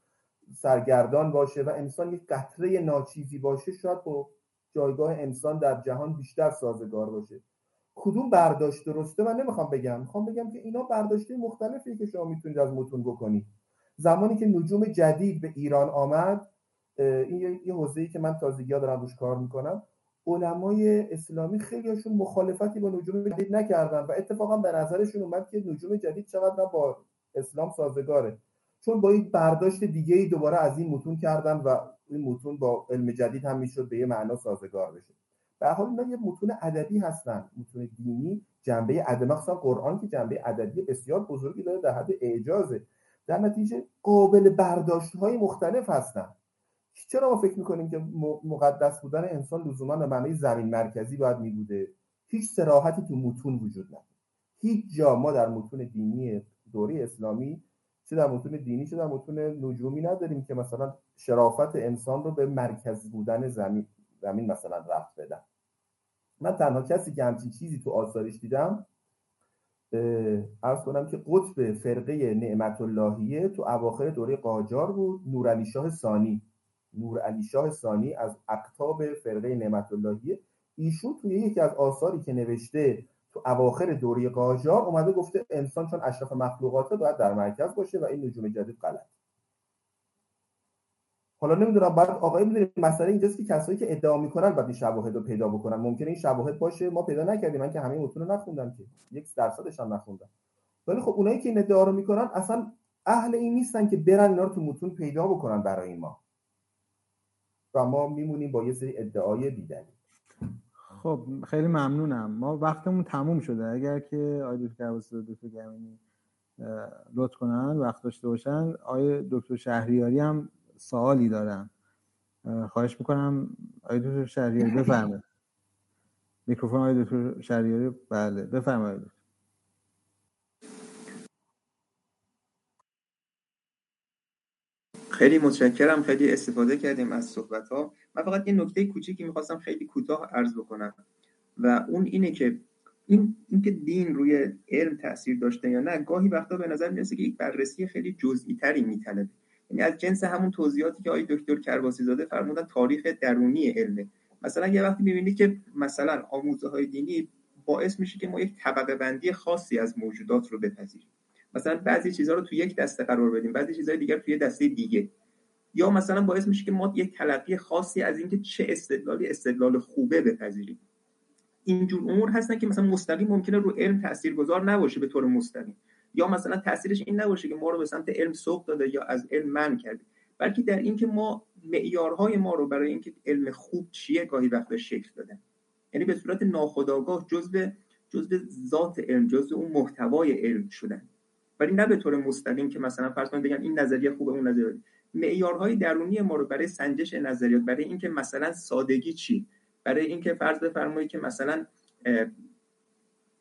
سرگردان باشه و انسان یک قطره ناچیزی باشه شاید با جایگاه انسان در جهان بیشتر سازگار باشه. کدوم برداشت درسته؟ من نمی‌خوام بگم. می‌خوام بگم که اینا برداشته مختلفی که شما می‌تونید از متون بکنید. زمانی که نجوم جدید به ایران آمد این یه حوزه‌ای که من تازگی دارم روش کار می‌کنم علمای اسلامی خیلیشون مخالفتی با نجوم جدید نکردن و اتفاقا به نظرشون اومد که نجوم جدید چقدر با اسلام سازگاره. چون با این برداشت دیگه ای دوباره از این متون کردن و این متون با علم جدید هم می‌شد به یه معنا سازگار بشه. به حال اینا یه متون ادبی هستن. متون دینی جنبه ادبی مخصوصا قرآن که جنبه ادبی بسیار بزرگی داره در حد اعجازه. در نتیجه قابل برداشت های مختلف هستن. چرا ما فکر می‌کنیم که مقدس بودن انسان لزوما به معنی زمین مرکزی باید میبوده؟ هیچ سراحتی تو متون وجود نداره. هیچ جا ما در متون دینی دوره اسلامی چه در متون دینی چه در متون نجومی نداریم که مثلا شرافت انسان رو به مرکز بودن زمین زمین مثلا رفت بدن. من تنها کسی که همچین چیزی تو آثارش دیدم ارز کنم که قطب فرقه نعمت اللهیه تو اواخر دوره قاجار بود نور علی شاه ثانی. نور علی شاه ثانی از اقتاب فرقه نعمت اللهیه ایشون توی یکی از آثاری که نوشته تو اواخر دوره قاجار اومده گفته انسان چون اشرف مخلوقاته باید در مرکز باشه و این نجوم جدید غلط. حالا نمی‌دونم بعد آقای می‌دونید مسئله اینجاست که کسایی که ادعا می‌کنن بعد این شواهد رو پیدا بکنن. ممکنه این شواهد باشه ما پیدا نکردیم. من که همه متون رو نخوندم که. یک درصدش هم نخوندم. ولی خب اونایی که این ادعا رو می‌کنن اصلا اهل این نیستن که برن اینا رو تو متون پیدا بکنن برای ما. و ما میمونیم با یه سری ادعای دیدنی خب خیلی ممنونم. ما وقتمون تموم شده. اگر که آقای دکتر عباسی دکتر گمینی لطف کنن وقت داشته باشن آقای دکتر شهریاری هم سوالی دارم خواهش می‌کنم آقای دکتر شهریاری بفرمایید. میکروفون آقای دکتر شهریاری بله بفرمایید. خیلی متشکرم. خیلی استفاده کردیم از صحبت ها من فقط یه نکته کوچیکی می‌خواستم خیلی کوتاه عرض بکنم. و اون اینه که این اینکه دین روی علم تاثیر داشته یا نه گاهی وقتا به نظر می‌رسه که یک بررسی خیلی جزئی تری میطلبه. یعنی از جنس همون توضیحاتی که آقای دکتر کرباسی زاده فرمودن تاریخ درونی علمه. مثلا یه وقتی می‌بینید که مثلا آموزه های دینی باعث میشه که ما یک طبقه بندی خاصی از موجودات رو بپذیریم. مثلا بعضی چیزها رو تو یک دسته قرار بدیم بعضی چیزهای دیگر توی دسته دیگه. یا مثلا باعث میشه که ما یک تلقی خاصی از اینکه چه استدلالی استدلال خوبه بپذیریم. اینجور امور هستن که مثلا مستقیم ممکنه رو علم تاثیرگذار نباشه به طور مستقیم. یا مثلا تاثیرش این نباشه که ما رو به سمت علم سوق داده یا از علم من کرده. بلکه در اینکه ما معیارهای ما رو برای اینکه علم خوب چیه گاهی وقت شکل دادن. یعنی به صورت ناخودآگاه جزء جزء ذات علم جزء اون محتوای علم شدن. ولی نه به طور مستقیم که مثلا فرض کنید بگن این نظریه خوبه اون نظریه معیارهای درونی ما رو برای سنجش نظریات برای اینکه مثلا سادگی چی؟ برای اینکه فرض بفرمایید که مثلا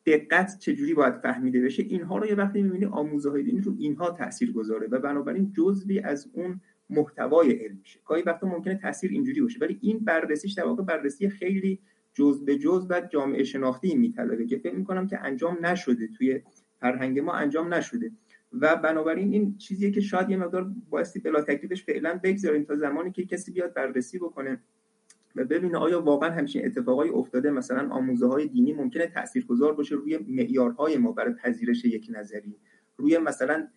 دقت چجوری باید فهمیده بشه اینها رو یه وقتی می‌بینی آموزه های دینی رو اینها تاثیر گذاره و بنابراین جزوی از اون محتوای علم میشه. گاهی وقتا ممکنه تاثیر اینجوری باشه ولی این بررسیش در واقع بررسی خیلی جز به جز و جامعه شناختی میطلبه که فکر می‌کنم که انجام نشده توی فرهنگ ما انجام نشده. و بنابراین این چیزیه که شاید یه مقدار بایستی بلا تکلیفش فعلا بگذاریم تا زمانی که کسی بیاد بررسی بکنه و ببینه آیا واقعا همچین اتفاقایی افتاده. مثلا آموزه های دینی ممکنه تاثیرگذار باشه روی معیارهای ما برای پذیرش یک نظری روی مثلا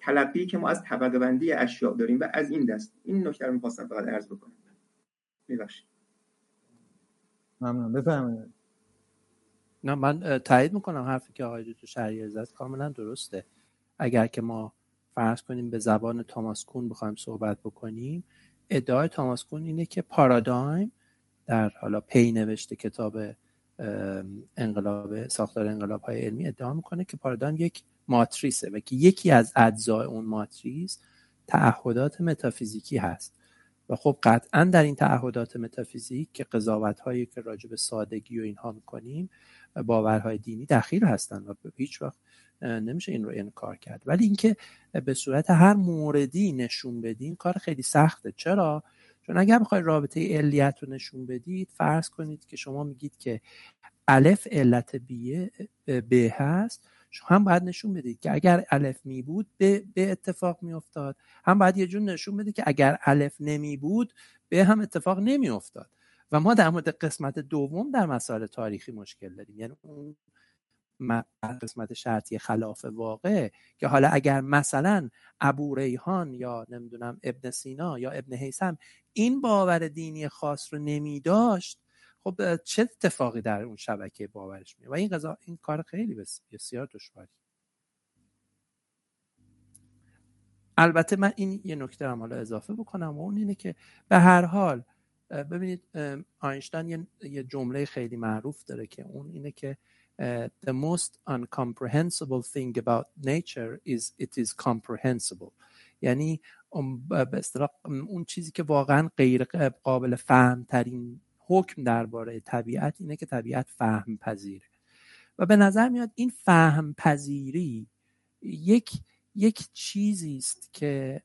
تلقی که ما از طبقه بندی اشیاء داریم و از این دست. این نکته رو می‌خواستم فقط عرض بکنم. میبخشید ممنون. بفرمایید. نه من تایید می‌کنم حرفی که آقای دکتر شهریاری زد. کاملا درسته. اگر که ما فرض کنیم به زبان تاماس کون بخوایم صحبت بکنیم ادعای تاماس کون اینه که پارادایم در حالا پی نوشته کتاب انقلاب ساختار انقلاب های علمی ادعا می‌کنه که پارادایم یک ماتریسه و که یکی از اجزای اون ماتریس تعهدات متافیزیکی هست. و خب قطعا در این تعهدات متافیزیک که قضاوت هایی که راجع به سادگی و اینها می‌کنیم باورهای دینی دخیل هستن و هیچ وقت نمیشه این رو انکار کرد. ولی اینکه به صورت هر موردی نشون بدین کار خیلی سخته. چرا؟ چون اگر بخواید رابطه علیت رو نشون بدید فرض کنید که شما میگید که الف علت بیه به هست هم باید نشون بدید که اگر الف می بود به, به اتفاق می افتاد. هم باید یه جور نشون بدید که اگر الف نمی بود به هم اتفاق نمی افتاد. و ما در مورد قسمت دوم در مسائل تاریخی مشکل داریم. یعنی اون قسمت شرطی خلاف واقع که حالا اگر مثلا ابو ریحان یا نمی‌دونم ابن سینا یا ابن حیسم این باور دینی خاص رو نمی داشت خب چه اتفاقی در اون شبکه باورش می و این قضا این کار خیلی بسیار دشواری. البته من این یه نکته هم حالا اضافه بکنم و اون اینه که به هر حال ببینید آینشتین یه جمله خیلی معروف داره که اون اینه که the most uncomprehensible thing about nature is it is comprehensible. یعنی به اون چیزی که واقعا غیر قابل فهم ترین حکم درباره طبیعت اینه که طبیعت فهم پذیره و به نظر میاد این فهم پذیری یک یک چیزی است که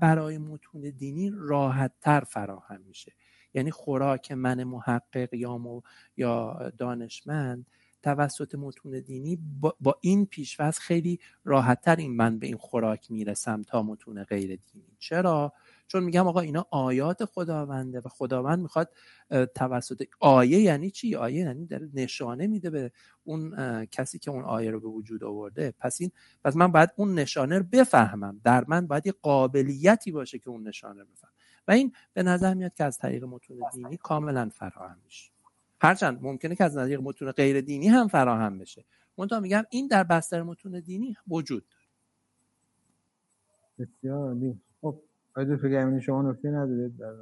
برای متون دینی راحت تر فراهم میشه. یعنی خوراک من محقق یا, یا دانشمند توسط متون دینی با, با این پیشوست خیلی راحتتر این من به این خوراک می‌رسم تا متون غیر دینی. چرا؟ چون میگم آقا اینا آیات خداونده و خداوند می‌خواد توسط آیه یعنی چی؟ آیه یعنی داره نشانه میده به اون کسی که اون آیه رو به وجود آورده. پس این پس من باید اون نشانه رو بفهمم. در من باید یه قابلیتی باشه که اون نشانه رو بفهم و این به نظر میاد که از طریق متون دینی کاملا فراهم میشه. هرچند ممکنه که از طریق متون غیر دینی هم فراهم بشه. منتها میگم این در بستر متون دینی وجود داره. بسیار عالی. خب دکتر شما نکته ندارید؟ در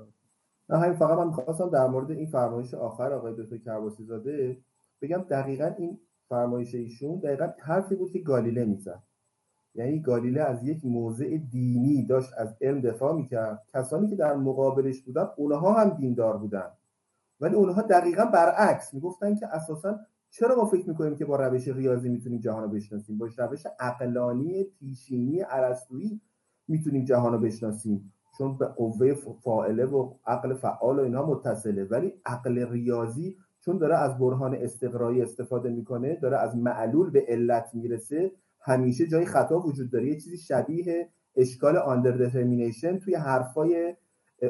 نه همین فقط من خواستم در مورد این فرمایش آخر آقای دکتر کرباسی زاده بگم دقیقا این فرمایش ایشون دقیقا حرفی بود که گالیله می‌زد. یعنی گالیله از یک موضع دینی داشت از علم دفاع می‌کرد. کسانی که در مقابلش بودن اونها هم دیندار بودن. ولی اونها دقیقا برعکس می‌گفتن که اساسا چرا ما فکر می‌کنیم که با روش ریاضی می‌تونیم جهان رو بشناسیم؟ با روش عقلانی پیشینی ارسطویی می‌تونیم جهان رو بشناسیم. چون به قوه فاعله و عقل فعال و اینها متصله. ولی عقل ریاضی چون داره از برهان استقرایی استفاده می‌کنه داره از معلول به علت می‌رسه همیشه جای خطا وجود داره. یه چیزی شبیه اشکال آندر توی حرفای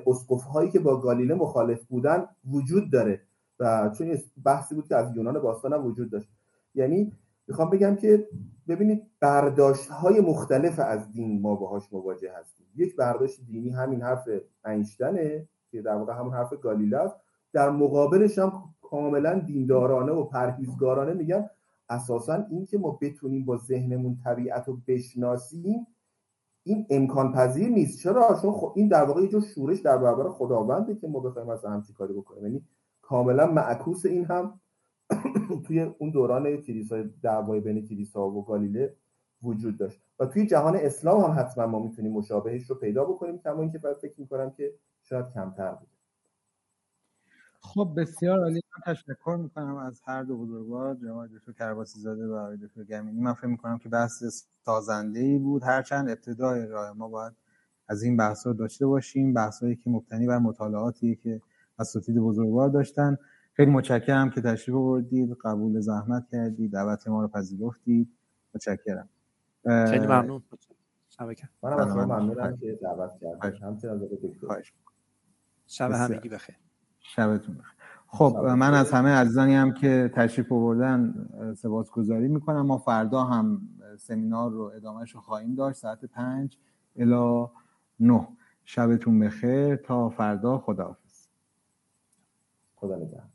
اسقف هایی که با گالیله مخالف بودن وجود داره. و چون بحثی بود که از یونان باستان هم وجود داشت. یعنی می‌خوام بگم که ببینید برداشت های مختلف از دین ما باهاش مواجه هستیم. یک برداشت دینی همین حرف اینشتنه که در واقع همون حرف گالیله است. در مقابلش هم کاملا دیندارانه و پرهیزگارانه میگن اساسا این که ما بتونیم با ذهنمون طبیعت رو بشناسیم این امکان پذیر نیست. چرا؟ چون خب این در واقع یه جور شورش در برابر خداونده که ما بخوایم از همچی کاری بکنیم. یعنی کاملا معکوس این هم توی اون دوران کلیسای دعوای بین کلیسا و گالیله وجود داشت. و توی جهان اسلام هم حتما ما می‌تونیم مشابهش رو پیدا بکنیم کما اینکه بعد فکر می‌کنم که شاید کمتر بود. خب بسیار عالی. تشکر می‌کنم از هر دو بزرگوار جناب دکتر کرباسی زاده و آقای دکتر گمینی. من فکر می‌کنم که بحث سازنده ای بود. هرچند ابتدای راه ما باید از این بحث رو داشته باشیم. بحث که مبتنی بر مطالعاتی که اساتید بزرگوار داشتن. خیلی متشکرم که تشریف آوردید. قبول زحمت کردید. دعوت ما رو پذیرفتید. متشکرم. خیلی ممنون. منم از ممنونم که دعوت کردید. همچنین شب همگی بخیر. شبتون بخیر. خب من از همه عزیزانی هم که تشریف آوردن سپاسگزاری می‌کنم. ما فردا هم سمینار رو ادامهش رو خواهیم داشت. ساعت پنج الا نه. شبتون بخیر. تا فردا خداحافظ. خدا نگهدار.